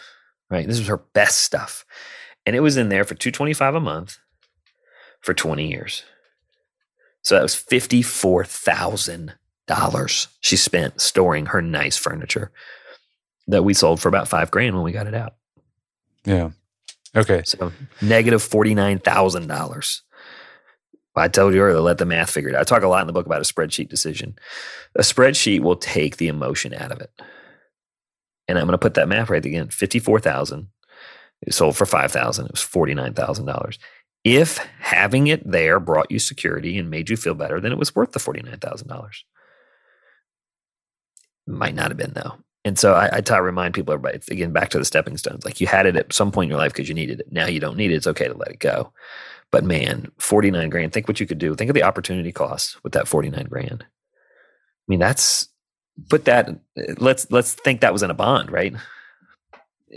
Right, this was her best stuff, and it was in there for 225 a month for 20 years. So that was fifty-four thousand dollars she spent storing her nice furniture that we sold for about five grand when we got it out. Yeah. Okay. So negative negative forty nine thousand dollars I told you earlier, let the math figure it out. I talk a lot in the book about a spreadsheet decision. A spreadsheet will take the emotion out of it. And I'm going to put that math right again 54,000 It sold for five thousand. It was forty nine thousand dollars. If having it there brought you security and made you feel better, then it was worth the forty nine thousand dollars. Might not have been though. And so I, I try to remind people, everybody, again, back to the stepping stones. Like you had it at some point in your life because you needed it. Now you don't need it. It's okay to let it go. But man, 49 grand, think what you could do. Think of the opportunity cost with that 49 grand. I mean, that's put that, let's, let's think that was in a bond, right?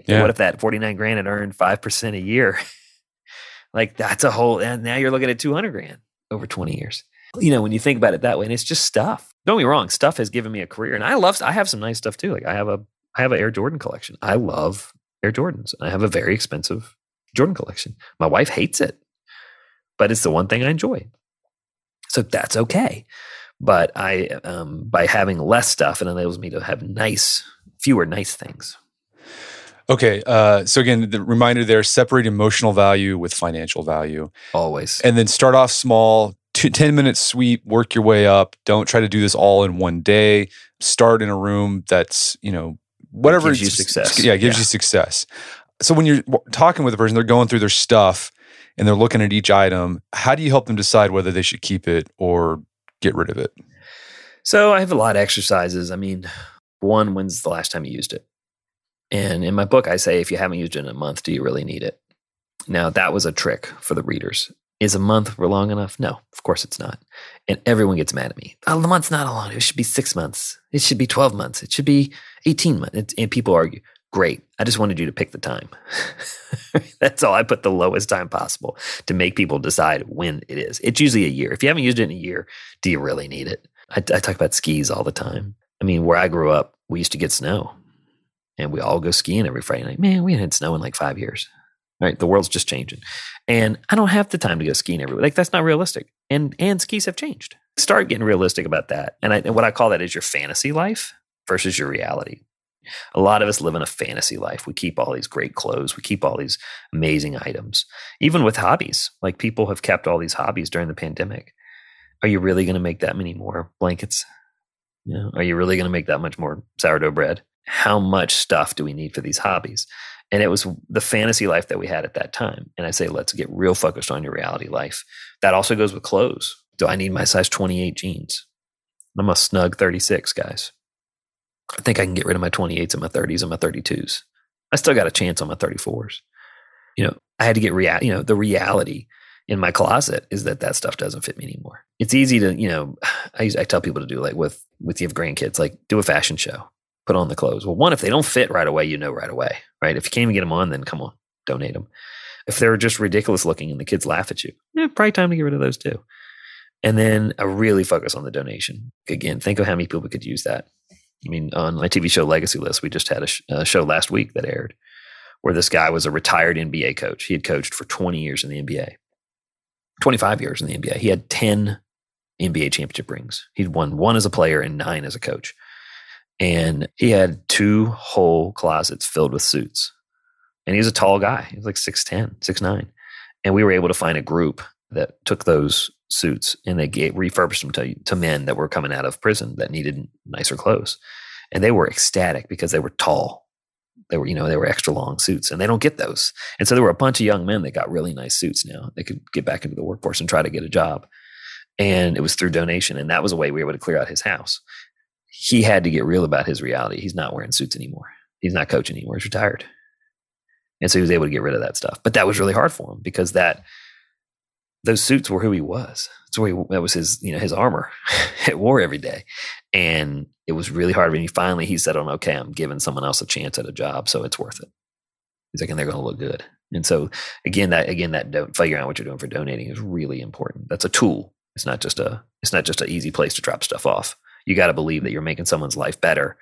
Yeah. What if that 49 grand had earned 5% a year? like that's a whole, and now you're looking at 200 grand over 20 years. You know, when you think about it that way, and it's just stuff. Don't be wrong, stuff has given me a career, and I love. I have some nice stuff too. Like I have a, I have an Air Jordan collection. I love Air Jordans. I have a very expensive Jordan collection. My wife hates it, but it's the one thing I enjoy. So that's okay. But I, um, by having less stuff, it enables me to have nice, fewer nice things. Okay. Uh, so again, the reminder there: separate emotional value with financial value. Always. And then start off small. 10 minute sweep, work your way up. Don't try to do this all in one day. Start in a room that's, you know, whatever gives you success. Yeah, gives yeah. you success. So when you're talking with a person, they're going through their stuff and they're looking at each item. How do you help them decide whether they should keep it or get rid of it? So I have a lot of exercises. I mean, one, when's the last time you used it? And in my book, I say, if you haven't used it in a month, do you really need it? Now, that was a trick for the readers. Is a month long enough? No, of course it's not. And everyone gets mad at me. Oh, the month's not long. It should be six months. It should be 12 months. It should be 18 months. And people argue, great. I just wanted you to pick the time. That's all. I put the lowest time possible to make people decide when it is. It's usually a year. If you haven't used it in a year, do you really need it? I, I talk about skis all the time. I mean, where I grew up, we used to get snow and we all go skiing every Friday night. Man, we had snow in like five years. Right, the world's just changing, and I don't have the time to go skiing every week. Like that's not realistic. And and skis have changed. Start getting realistic about that. And, I, and what I call that is your fantasy life versus your reality. A lot of us live in a fantasy life. We keep all these great clothes. We keep all these amazing items. Even with hobbies, like people have kept all these hobbies during the pandemic. Are you really going to make that many more blankets? You know, are you really going to make that much more sourdough bread? how much stuff do we need for these hobbies? And it was the fantasy life that we had at that time. And I say, let's get real focused on your reality life. That also goes with clothes. Do I need my size 28 jeans? I'm a snug 36, guys. I think I can get rid of my 28s and my 30s and my 32s. I still got a chance on my 34s. You know, I had to get real, you know, the reality in my closet is that that stuff doesn't fit me anymore. It's easy to, you know, I, I tell people to do like with, with you have grandkids, like do a fashion show put on the clothes. Well, one, if they don't fit right away, you know right away, right? If you can't even get them on, then come on, donate them. If they're just ridiculous looking and the kids laugh at you, yeah, probably time to get rid of those too. And then I really focus on the donation. Again, think of how many people could use that. I mean, on my TV show Legacy List, we just had a, sh- a show last week that aired where this guy was a retired NBA coach. He had coached for 20 years in the NBA, 25 years in the NBA. He had 10 NBA championship rings. He'd won one as a player and nine as a coach. And he had two whole closets filled with suits. And he was a tall guy. He was like 6'10, 6'9. And we were able to find a group that took those suits and they gave, refurbished them to, to men that were coming out of prison that needed nicer clothes. And they were ecstatic because they were tall. They were, you know, they were extra long suits and they don't get those. And so there were a bunch of young men that got really nice suits now. They could get back into the workforce and try to get a job. And it was through donation. And that was a way we were able to clear out his house he had to get real about his reality. He's not wearing suits anymore. He's not coaching anymore. He's retired. And so he was able to get rid of that stuff. But that was really hard for him because that those suits were who he was. That's where he, that was his, you know, his armor at war every day. And it was really hard. When he finally he said, "Oh, okay, I'm giving someone else a chance at a job, so it's worth it." He's like, and they're to look good. And so again, that again, that don't figuring out what you're doing for donating is really important. That's a tool. It's not just a it's not just an easy place to drop stuff off you got to believe that you're making someone's life better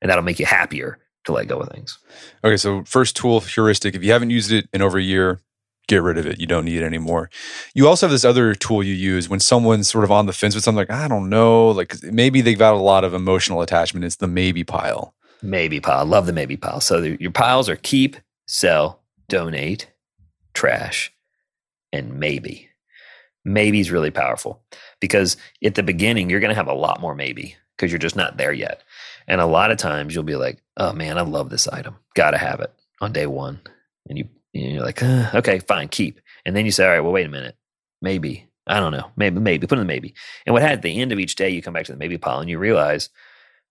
and that'll make you happier to let go of things. Okay, so first tool heuristic. If you haven't used it in over a year, get rid of it. You don't need it anymore. You also have this other tool you use when someone's sort of on the fence with something like, I don't know, like maybe they've got a lot of emotional attachment. It's the maybe pile. Maybe pile. Love the maybe pile. So the, your piles are keep, sell, donate, trash, and maybe maybe is really powerful because at the beginning you're going to have a lot more maybe because you're just not there yet and a lot of times you'll be like oh man i love this item gotta have it on day one and you you're like, uh, okay, fine, keep. And then you say, all right, well, wait a minute, maybe I don't know, maybe maybe put in the maybe. And what at the end of each day, you come back to the maybe pile and you realize,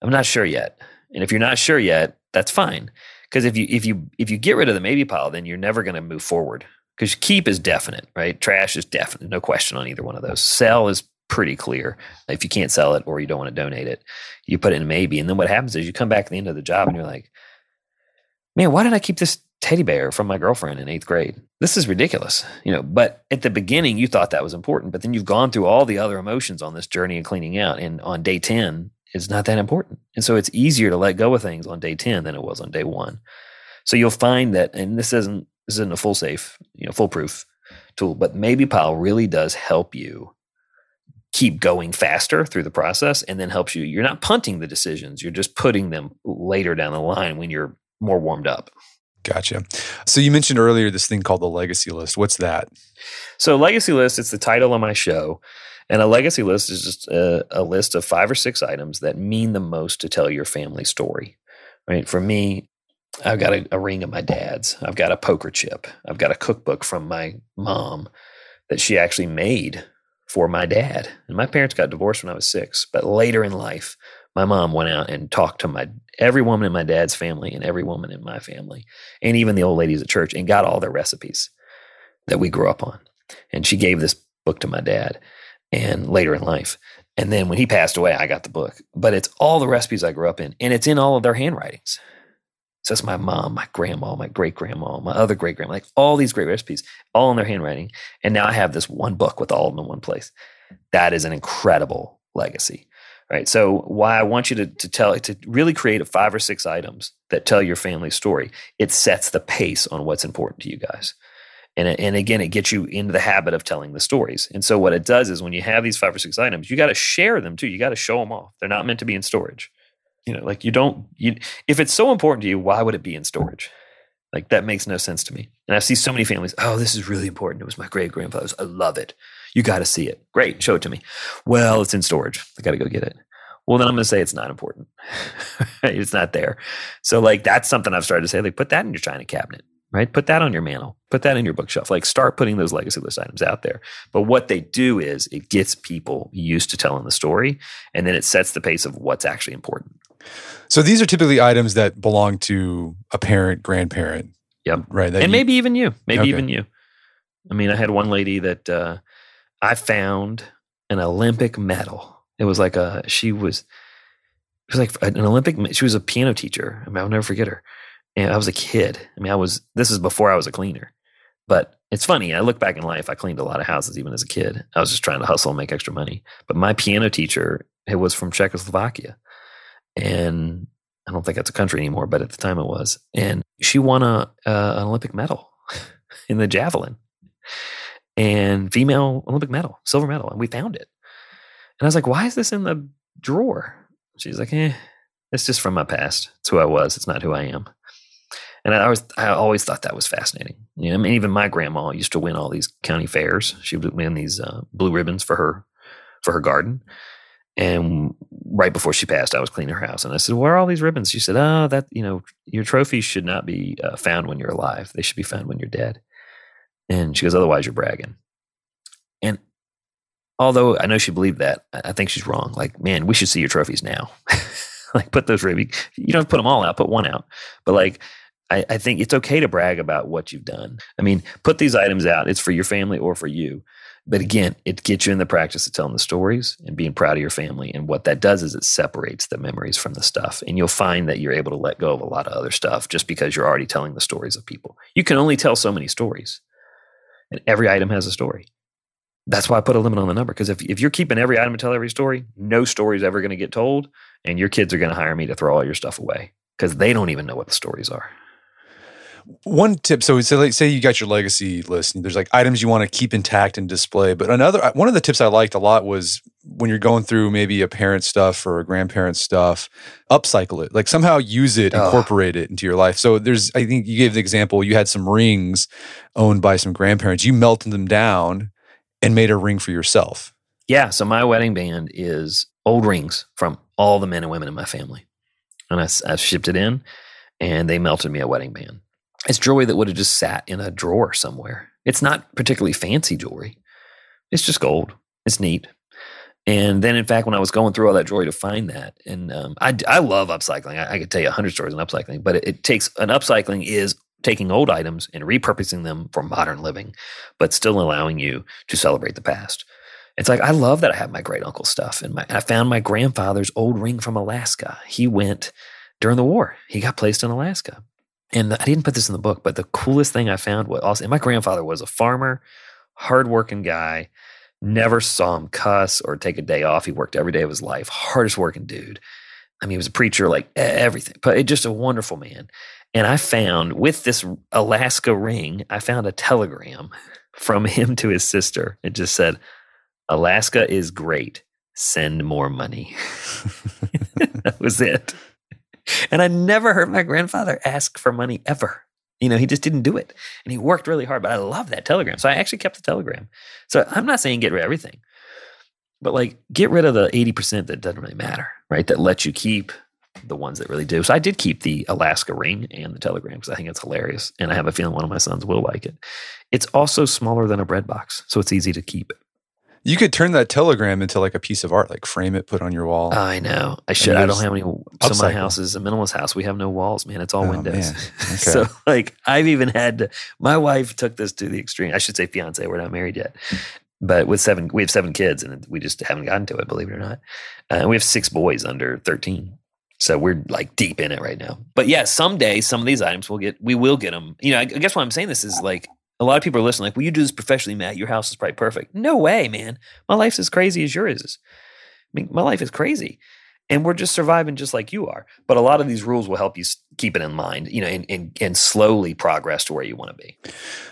I'm not sure yet. And if you're not sure yet, that's fine. Because if you if you if you get rid of the maybe pile, then you're never going to move forward. Because keep is definite, right? Trash is definite, no question on either one of those. Sell is pretty clear. If you can't sell it or you don't want to donate it, you put it in maybe. And then what happens is you come back at the end of the job and you're like, man, why did I keep this teddy bear from my girlfriend in eighth grade? This is ridiculous. You know, but at the beginning you thought that was important, but then you've gone through all the other emotions on this journey of cleaning out. And on day 10, it's not that important. And so it's easier to let go of things on day 10 than it was on day one. So you'll find that, and this isn't this isn't a full safe, you know, foolproof tool, but maybe Pile really does help you keep going faster through the process and then helps you. You're not punting the decisions, you're just putting them later down the line when you're more warmed up. Gotcha. So you mentioned earlier this thing called the legacy list. What's that? So legacy list, it's the title of my show. And a legacy list is just a, a, list of five or six items that mean the most to tell your family story. Right. For me, I've got a, a ring of my dad's. I've got a poker chip. I've got a cookbook from my mom that she actually made for my dad. And my parents got divorced when I was six, but later in life, my mom went out and talked to my every woman in my dad's family and every woman in my family, and even the old ladies at church, and got all their recipes that we grew up on. And she gave this book to my dad, and later in life. And then when he passed away, I got the book. But it's all the recipes I grew up in, and it's in all of their handwritings. So that's my mom, my grandma, my great grandma, my other great grandma, like all these great recipes, all in their handwriting. And now I have this one book with all of them in one place. That is an incredible legacy. Right. So why I want you to, to tell to really create a five or six items that tell your family story. It sets the pace on what's important to you guys. And, and again, it gets you into the habit of telling the stories. And so what it does is when you have these five or six items, you got to share them too. You got to show them off. They're not meant to be in storage you know like you don't you if it's so important to you why would it be in storage? Like that makes no sense to me. And i see so many families oh this is really important. It was my great grandfather's. I love it. You got to see it. Great. Show it to me. Well it's in storage. I got to go get it. Well then i'm going to say it's not important. It's not there. So like that's something i've started to say like put that in your china cabinet right? Put that on your mantle, put that in your bookshelf. Like start putting those legacy list items out there. But what they do is it gets people used to telling the story and then it sets the pace of what's actually important. So these are typically items that belong to a parent, grandparent. Yep. Right. And you, maybe even you. Maybe okay. even you. I mean, I had one lady that uh, I found an Olympic medal. It was like a, she was, it was like an Olympic, she was a piano teacher. I mean, I'll never forget her and I was a kid. I mean, I was, this is before I was a cleaner. But it's funny. I look back in life, I cleaned a lot of houses even as a kid. I was just trying to hustle and make extra money. But my piano teacher it was from Czechoslovakia. And I don't think that's a country anymore, but at the time it was. And she won a, an Olympic medal in the javelin and female Olympic medal, silver medal. And we found it. And I was like, why is this in the drawer? She's like, eh, it's just from my past. It's who I was. It's not who I am. And I was I always thought that was fascinating. You know, I mean, even my grandma used to win all these county fairs. She would win these uh, blue ribbons for her for her garden. And right before she passed, I was cleaning her house, and I said, "Where are all these ribbons?" She said, "Oh, that you know, your trophies should not be uh, found when you're alive. They should be found when you're dead." And she goes, "Otherwise, you're bragging." And although I know she believed that, I think she's wrong. Like, man, we should see your trophies now. like, put those ribbons. You don't put them all out, put one out. But like, I, I think it's okay to brag about what you've done. I mean, put these items out. It's for your family or for you. But again, it gets you in the practice of telling the stories and being proud of your family. And what that does is it separates the memories from the stuff. And you'll find that you're able to let go of a lot of other stuff just because you're already telling the stories of people. You can only tell so many stories, and every item has a story. That's why I put a limit on the number. Because if, if you're keeping every item to tell every story, no story is ever going to get told. And your kids are going to hire me to throw all your stuff away because they don't even know what the stories are. One tip, so say, like, say you got your legacy list, and there's like items you want to keep intact and display. But another uh, one of the tips I liked a lot was when you're going through maybe a parent stuff or a grandparent stuff, upcycle it, like somehow use it, incorporate it into your life. So there's, I think you gave the example, you had some rings owned by some grandparents, you melted them down and made a ring for yourself. Yeah. So my wedding band is old rings from all the men and women in my family, and I, I shipped it in, and they melted me a wedding band It's jewelry that would have just sat in a drawer somewhere. It's not particularly fancy jewelry. It's just gold. It's neat. And then, in fact, when I was going through all that jewelry to find that, and um, I, I love upcycling. I, I could tell you a hundred stories on upcycling, but it, it takes an upcycling is taking old items and repurposing them for modern living, but still allowing you to celebrate the past. It's like I love that I have my great uncle stuff, and my I found my grandfather's old ring from Alaska. He went during the war. He got placed in Alaska, and I didn't put this in the book, but the coolest thing I found was also, and my grandfather was a farmer, hardworking guy Never saw him cuss or take a day off. He worked every day of his life. Hardest working dude. I mean, he was a preacher, like everything, but just a wonderful man. And I found with this Alaska ring, I found a telegram from him to his sister. It just said, Alaska is great. Send more money. that was it. And I never heard my grandfather ask for money ever. You know, he just didn't do it. And he worked really hard, but I love that telegram. So I actually kept the telegram. So I'm not saying get rid of everything, but like get rid of the 80% that doesn't really matter, right? That lets you keep the ones that really do. So I did keep the Alaska ring and the telegram because I think it's hilarious. And I have a feeling one of my sons will like it. It's also smaller than a bread box. So it's easy to keep. You could turn that telegram into like a piece of art, like frame it, put on your wall. I know. I should. I don't have any. So my house is a minimalist house. We have no walls, man. It's all oh, windows. Okay. so like I've even had to, my wife took this to the extreme. I should say fiance. We're not married yet. But with seven, we have seven kids, and we just haven't gotten to it. Believe it or not, uh, and we have six boys under thirteen. So we're like deep in it right now. But yeah, someday some of these items will get, we will get them. You know, I guess why I'm saying this is like a lot of people are listening, like, well, you do this professionally, Matt. Your house is probably perfect. No way, man. My life's as crazy as yours is. I mean, my life is crazy. And we're just surviving just like you are. But a lot of these rules will help you keep it in mind, you know, and, and, and slowly progress to where you want to be.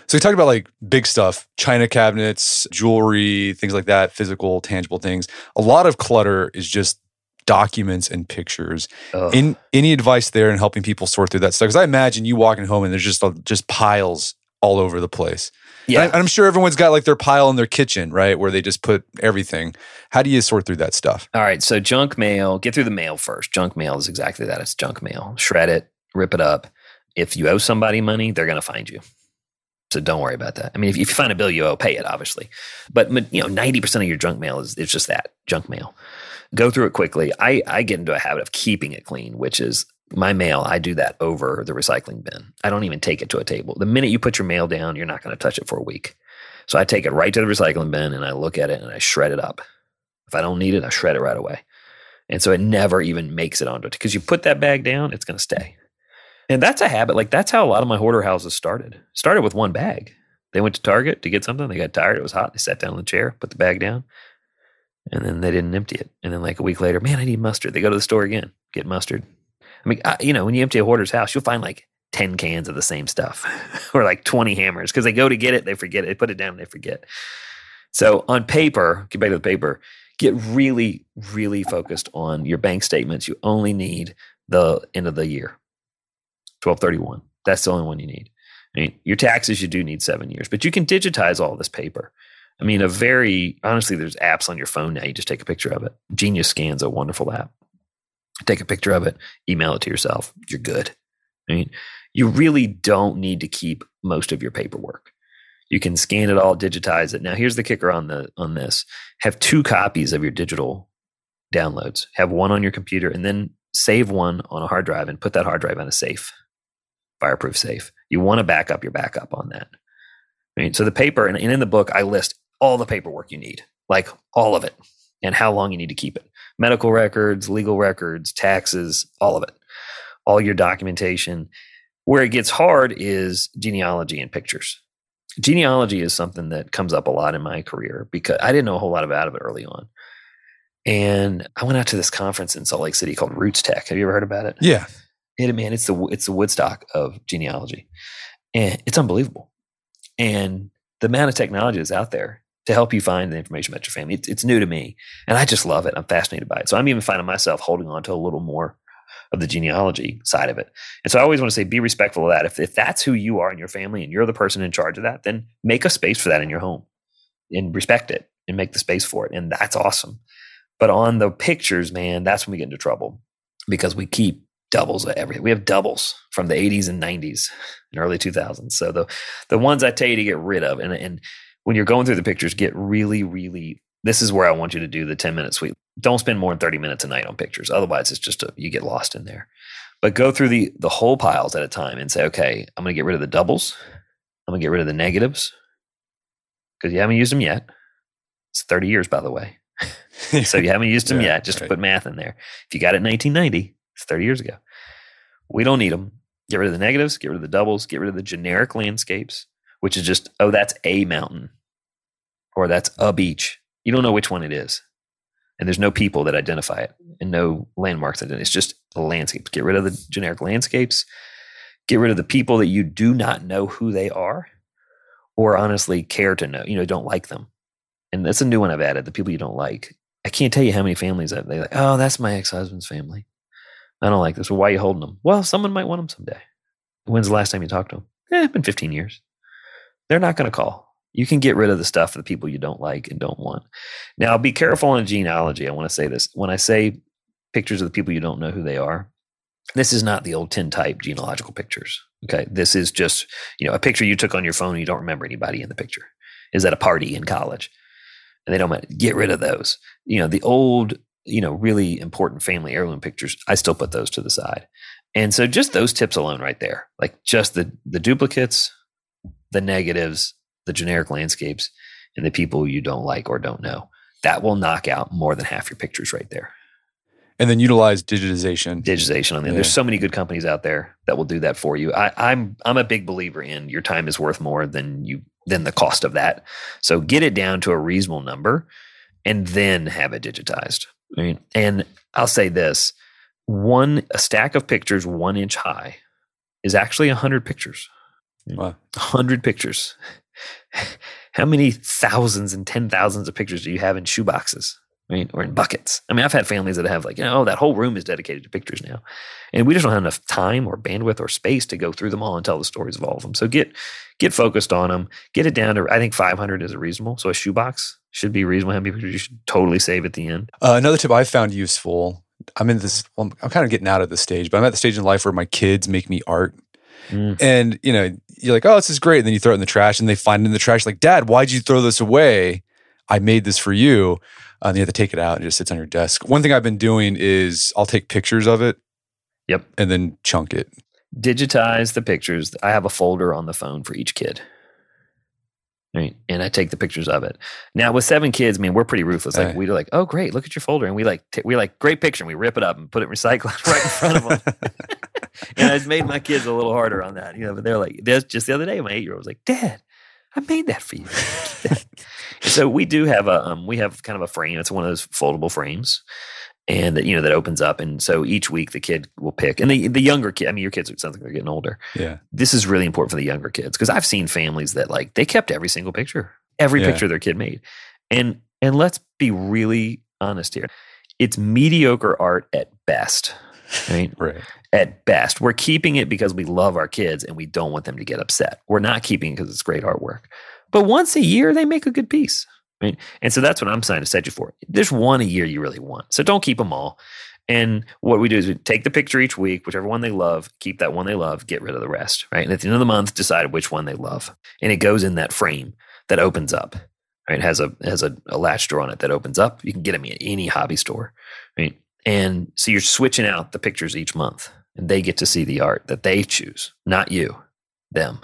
So we talked about like big stuff, china cabinets, jewelry, things like that, physical, tangible things. A lot of clutter is just documents and pictures. Ugh. In any advice there in helping people sort through that stuff? Because I imagine you walking home and there's just just piles all over the place. Yeah. And I, am sure everyone's got like their pile in their kitchen, right? Where they just put everything. How do you sort through that stuff? All right. So, junk mail, get through the mail first. Junk mail is exactly that it's junk mail. Shred it, rip it up. If you owe somebody money, they're going to find you. So don't worry about that. I mean, if, if, you find a bill you owe, pay it, obviously. But you know, ninety percent of your junk mail is it's just that junk mail. Go through it quickly. I I get into a habit of keeping it clean, which is my mail, I do that over the recycling bin. I don't even take it to a table. The minute you put your mail down, you're not going to touch it for a week. So I take it right to the recycling bin and I look at it and I shred it up. If I don't need it, I shred it right away. And so it never even makes it onto it because you put that bag down, it's going to stay. And that's a habit. Like that's how a lot of my hoarder houses started. Started with one bag. They went to Target to get something. They got tired. It was hot. They sat down in the chair, put the bag down, and then they didn't empty it. And then like a week later, man, I need mustard. They go to the store again, get mustard. I mean, I, you know, when you empty a hoarder's house, you'll find like 10 cans of the same stuff or like 20 hammers because they go to get it, they forget it, they put it down, they forget. So on paper, get back to the paper, get really, really focused on your bank statements. You only need the end of the year, 1231. That's the only one you need. I mean, your taxes, you do need seven years, but you can digitize all this paper. I mean, a very honestly, there's apps on your phone now. You just take a picture of it. Genius Scan's a wonderful app take a picture of it, email it to yourself. You're good. I mean, you really don't need to keep most of your paperwork. You can scan it all, digitize it. Now, here's the kicker on the on this: have two copies of your digital downloads. Have one on your computer, and then save one on a hard drive and put that hard drive in a safe, fireproof safe. You want to back up your backup on that. I mean, so the paper, and in the book, I list all the paperwork you need, like all of it, and how long you need to keep it medical records, legal records, taxes, all of it, all your documentation. Where it gets hard is genealogy and pictures. Genealogy is something that comes up a lot in my career because I didn't know a whole lot about it early on. And I went out to this conference in Salt Lake City called Roots Tech. Have you ever heard about it? Yeah. It, man, it's the it's the Woodstock of genealogy, and it's unbelievable. And the amount of technology that's out there to help you find the information about your family. It's, it's new to me, and I just love it. I'm fascinated by it. So I'm even finding myself holding on to a little more of the genealogy side of it. And so I always want to say, be respectful of that. If, if that's who you are in your family and you're the person in charge of that, then make a space for that in your home and respect it and make the space for it. And that's awesome. But on the pictures, man, that's when we get into trouble because we keep doubles of everything. We have doubles from the 80s and 90s and early 2000s. So the the ones I tell you to get rid of, and and when you're going through the pictures, get really, really. This is where I want you to do the 10 minute sweep. Don't spend more than 30 minutes a night on pictures. Otherwise, it's just a, you get lost in there. But go through the the whole piles at a time and say, okay, I'm going to get rid of the doubles. I'm going to get rid of the negatives because you haven't used them yet. It's 30 years, by the way. so you haven't used them Yeah, yet. Just right. to put math in there. If you got it in 1990, it's 30 years ago. We don't need them. Get rid of the negatives. Get rid of the doubles. Get rid of the generic landscapes, which is just oh, that's a mountain, or that's a beach. You don't know which one it is, and there's no people that identify it, and no landmarks that it's just landscapes. Get rid of the generic landscapes. Get rid of the people that you do not know who they are, or honestly care to know. You know, don't like them and that's a new one I've added. The people you don't like. I can't tell you how many families that they like. Oh, that's my ex husband's family. I don't like this. Well, why are you holding them? Well, someone might want them someday. When's the last time you talked to them? Eh, it's been 15 years. They're not going to call. You can get rid of the stuff the people you don't like and don't want. Now, be careful on genealogy. I want to say this. When I say pictures of the people you don't know who they are, this is not the old tintype genealogical pictures. Okay. This is just, you know, a picture you took on your phone and you don't remember anybody in the picture. Is at a party in college and they don't. Get rid of those. You know, the old, you know, really important family heirloom pictures. I still put those to the side. And so just those tips alone right there, like just the the duplicates, the negatives, the generic landscapes, and the people you don't like or don't know. That will knock out more than half your pictures right there. and then utilize digitization. Digitization on there. Yeah. There's so many good companies out there that will do that for you. I, I'm I'm a big believer in your time is worth more than you than the cost of that. So get it down to a reasonable number and then have it digitized. I mean, and I'll say this one a stack of pictures one inch high is actually a hundred pictures. Wow. Hundred pictures. How many thousands and ten thousands of pictures do you have in shoeboxes? I mean, or in buckets. I mean, I've had families that have like, you know, oh, that whole room is dedicated to pictures now. And we just don't have enough time or bandwidth or space to go through them all and tell the stories of all of them. So get get focused on them. Get it down to I think 500 is a reasonable. So a shoebox should be reasonable. How many pictures you should totally save at the end? Uh, another tip I found useful. I'm in this. Well, I'm kind of getting out of the stage, but I'm at the stage in life where my kids make me art, Mm. and you know, you're like, "Oh, this is great." And then you throw it in the trash, and they find it in the trash. Like, Dad, why'd you throw this away? I made this for you. Uh, and you have to take it out and it just sits on your desk. One thing I've been doing is I'll take pictures of it. Yep. And then chunk it. digitize the pictures. I have a folder on the phone for each kid. Right. And I take the pictures of it. Now with seven kids, man, we're pretty ruthless. Like Right. we're like, oh great, look at your folder. And we like t- we like great picture and we rip it up and put it in recycling right in front of them. and it's made my kids a little harder on that. You know, but they're like, there's just the other day, my eight year old was like, Dad, I made that for you. so we do have a um, we have kind of a frame. It's one of those foldable frames. And that you know that opens up, and so each week the kid will pick, and the the younger kid. I mean, your kids it sounds like they're getting older yeah. this is really important for the younger kids because I've seen families that like they kept every single picture, every Yeah. picture their kid made, and and let's be really honest here, it's mediocre art at best. Right? Right. at best, we're keeping it because we love our kids and we don't want them to get upset. We're not keeping it because it's great artwork. But once a year, they make a good piece. Right? And so that's what I'm trying to set you for. There's one a year you really want. So don't keep them all. And what we do is we take the picture each week, whichever one they love, keep that one they love, get rid of the rest. Right. And at the end of the month, decide which one they love. And it goes in that frame that opens up. Right. It has a has a, a latch door on it that opens up. You can get them at any hobby store. Right. And so you're switching out the pictures each month and they get to see the art that they choose, not you, them.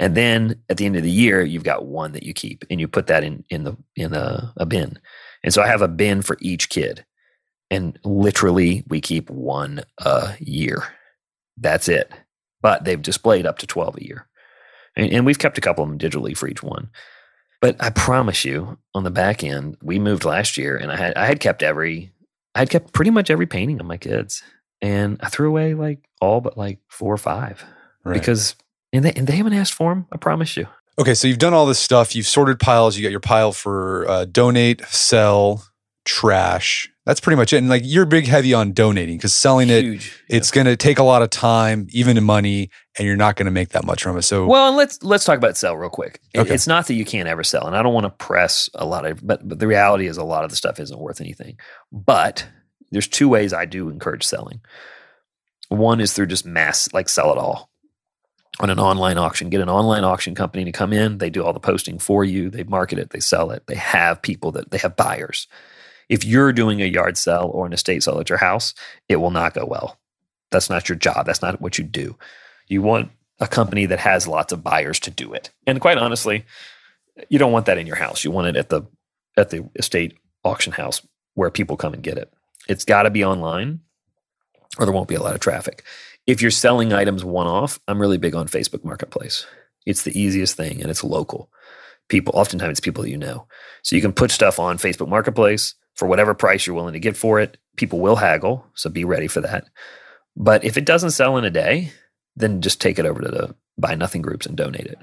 And then at the end of the year, you've got one that you keep and you put that in in the in a, a bin. And so I have a bin for each kid. And literally we keep one a year. That's it. But they've displayed up to 12 a year. And, and we've kept a couple of them digitally for each one. But I promise you, on the back end, we moved last year and I had I had kept every I had kept pretty much every painting of my kids. And I threw away like all but like four or five Right. because and they, and they haven't asked for them. I promise you. Okay, so you've done all this stuff. You've sorted piles. You got your pile for uh, donate, sell, trash. That's pretty much it. And like you're big heavy on donating because selling it, Huge. it's going to take a lot of time, even money, and you're not going to make that much from it. So Well, and let's let's talk about sell real quick. It- Okay. It's not that you can't ever sell, and I don't want to press a lot of, but but the reality is a lot of the stuff isn't worth anything. But there's two ways I do encourage selling. One is through just mass, like sell it all on an online auction. Get an online auction company to come in. They do all the posting for you. They market it. They sell it. They have people that they have buyers. If you're doing a yard sale or an estate sale at your house, it will not go well. That's not your job. That's not what you do. You want a company that has lots of buyers to do it. And quite honestly, you don't want that in your house. You want it at the at the estate auction house where people come and get it. It's got to be online or there won't be a lot of traffic. If you're selling items one off, I'm really big on Facebook Marketplace. It's the easiest thing and it's local. People, oftentimes it's people you know. So you can put stuff on Facebook Marketplace for whatever price you're willing to get for it. People will haggle, so be ready for that. But if it doesn't sell in a day, then just take it over to the buy nothing groups and donate it.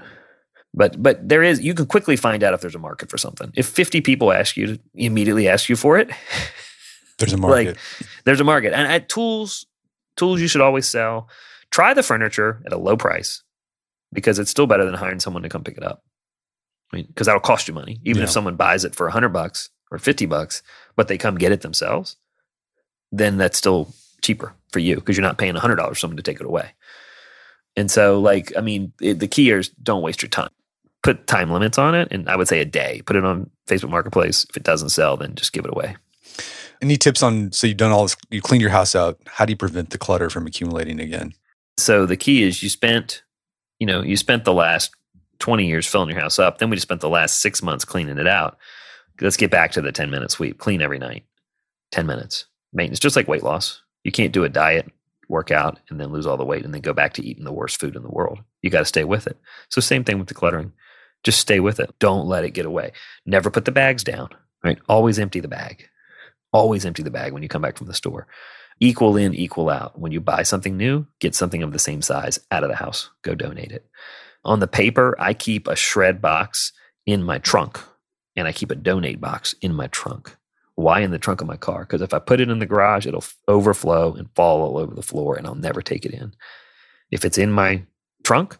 But but there is you can quickly find out if there's a market for something. If 50 people ask you to immediately ask you for it, there's a market. Like, there's a market. And at tools, tools you should always sell. Try the furniture at a low price because it's still better than hiring someone to come pick it up. I mean, because that'll cost you money. Even yeah. if someone buys it for a 100 bucks or 50 bucks, but they come get it themselves, then that's still cheaper for you because you're not paying a $100 for someone to take it away. And so, like, I mean, it, the key is don't waste your time. Put time limits on it, and I would say a day. Put it on Facebook Marketplace. If it doesn't sell, then just give it away. Any tips on so you've done all this, you clean your house out. How do you prevent the clutter from accumulating again? So the key is you spent, you know, you spent the last 20 years filling your house up. Then we just spent the last six months cleaning it out. Let's get back to the 10 minute sweep. Clean every night. 10 minutes. Maintenance, just like weight loss. You can't do a diet, work out, and then lose all the weight and then go back to eating the worst food in the world. You got to stay with it. So same thing with the cluttering. Just stay with it. Don't let it get away. Never put the bags down, right? Always empty the bag. Always empty the bag when you come back from the store. Equal in, equal out. When you buy something new, get something of the same size out of the house. Go donate it. On the paper, I keep a shred box in my trunk and I keep a donate box in my trunk. Why in the trunk of my car? Because if I put it in the garage, it'll overflow and fall all over the floor and I'll never take it in. If it's in my trunk,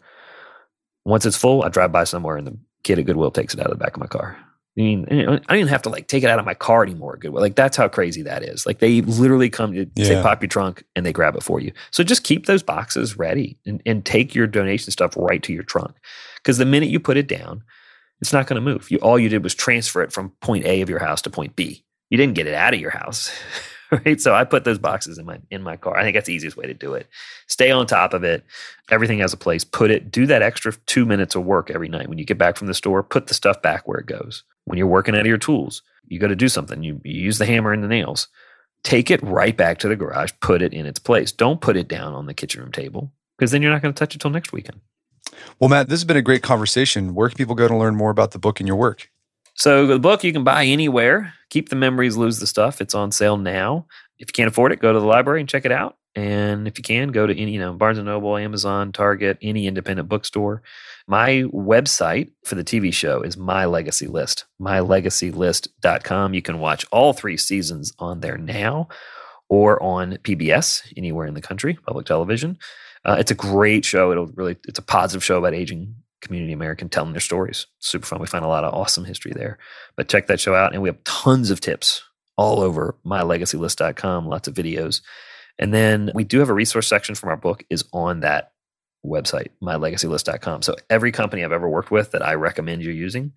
once it's full, I drive by somewhere and the kid at Goodwill takes it out of the back of my car. I mean, I don't even have to like take it out of my car anymore. Good, like that's how crazy that is. Like they literally come to yeah. say pop your trunk and they grab it for you. So just keep those boxes ready and, and take your donation stuff right to your trunk. Because the minute you put it down, it's not going to move. You all you did was transfer it from point A of your house to point B. You didn't get it out of your house. right? So I put those boxes in my in my car. I think that's the easiest way to do it. Stay on top of it. Everything has a place. Put it. Do that extra two minutes of work every night when you get back from the store. Put the stuff back where it goes. When you're working out of your tools, you got to do something. You, you use the hammer and the nails. Take it right back to the garage. Put it in its place. Don't put it down on the kitchen room table because then you're not going to touch it till next weekend. Well, Matt, this has been a great conversation. Where can people go to learn more about the book and your work? So the book you can buy anywhere. Keep the memories, lose the stuff. It's on sale now. If you can't afford it, go to the library and check it out. And if you can, go to any, you know, Barnes and Noble, Amazon, Target, any independent bookstore. My website for the TV show is My Legacy List, mylegacylist.com. You can watch all three seasons on there now or on PBS anywhere in the country, public television. Uh, it's a great show. It'll really, it's a positive show about aging community American telling their stories. Super fun. We find a lot of awesome history there. But check that show out. And we have tons of tips all over mylegacylist.com, lots of videos. And then we do have a resource section from our book is on that website, mylegacylist.com. So every company I've ever worked with that I recommend you using,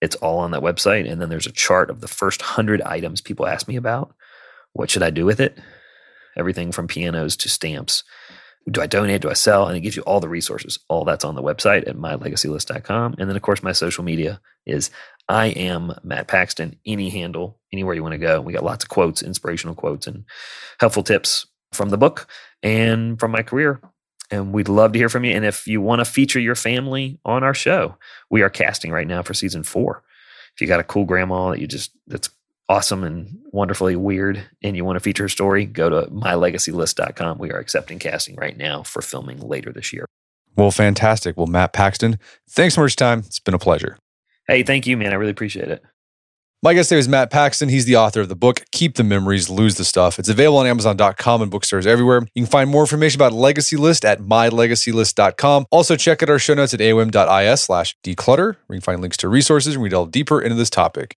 it's all on that website. And then there's a chart of the first hundred items people ask me about. What should I do with it? Everything from pianos to stamps do I donate? Do I sell? And it gives you all the resources. All that's on the website at mylegacylist.com. And then, of course, my social media is I am Matt Paxton, any handle, anywhere you want to go. We got lots of quotes, inspirational quotes, and helpful tips from the book and from my career. And we'd love to hear from you. And if you want to feature your family on our show, we are casting right now for season four. If you got a cool grandma that you just, that's awesome and wonderfully weird and you want to feature a story, go to mylegacylist.com. We are accepting casting right now for filming later this year. Well, fantastic. Well, Matt Paxton, thanks so much time. It's been a pleasure. Hey, thank you, man. I really appreciate it. My guest today is Matt Paxton. He's the author of the book, Keep the Memories, Lose the Stuff. It's available on Amazon.com and bookstores everywhere. You can find more information about Legacy List at mylegacylist.com. Also, check out our show notes at aom.is slash declutter, where you can find links to resources and we delve deeper into this topic.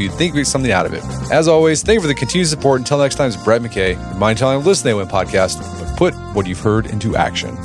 you think would get something out of it. As always, thank you for the continued support. Until next time, it's Brett McKay. Remind telling listen to the podcast, but put what you've heard into action.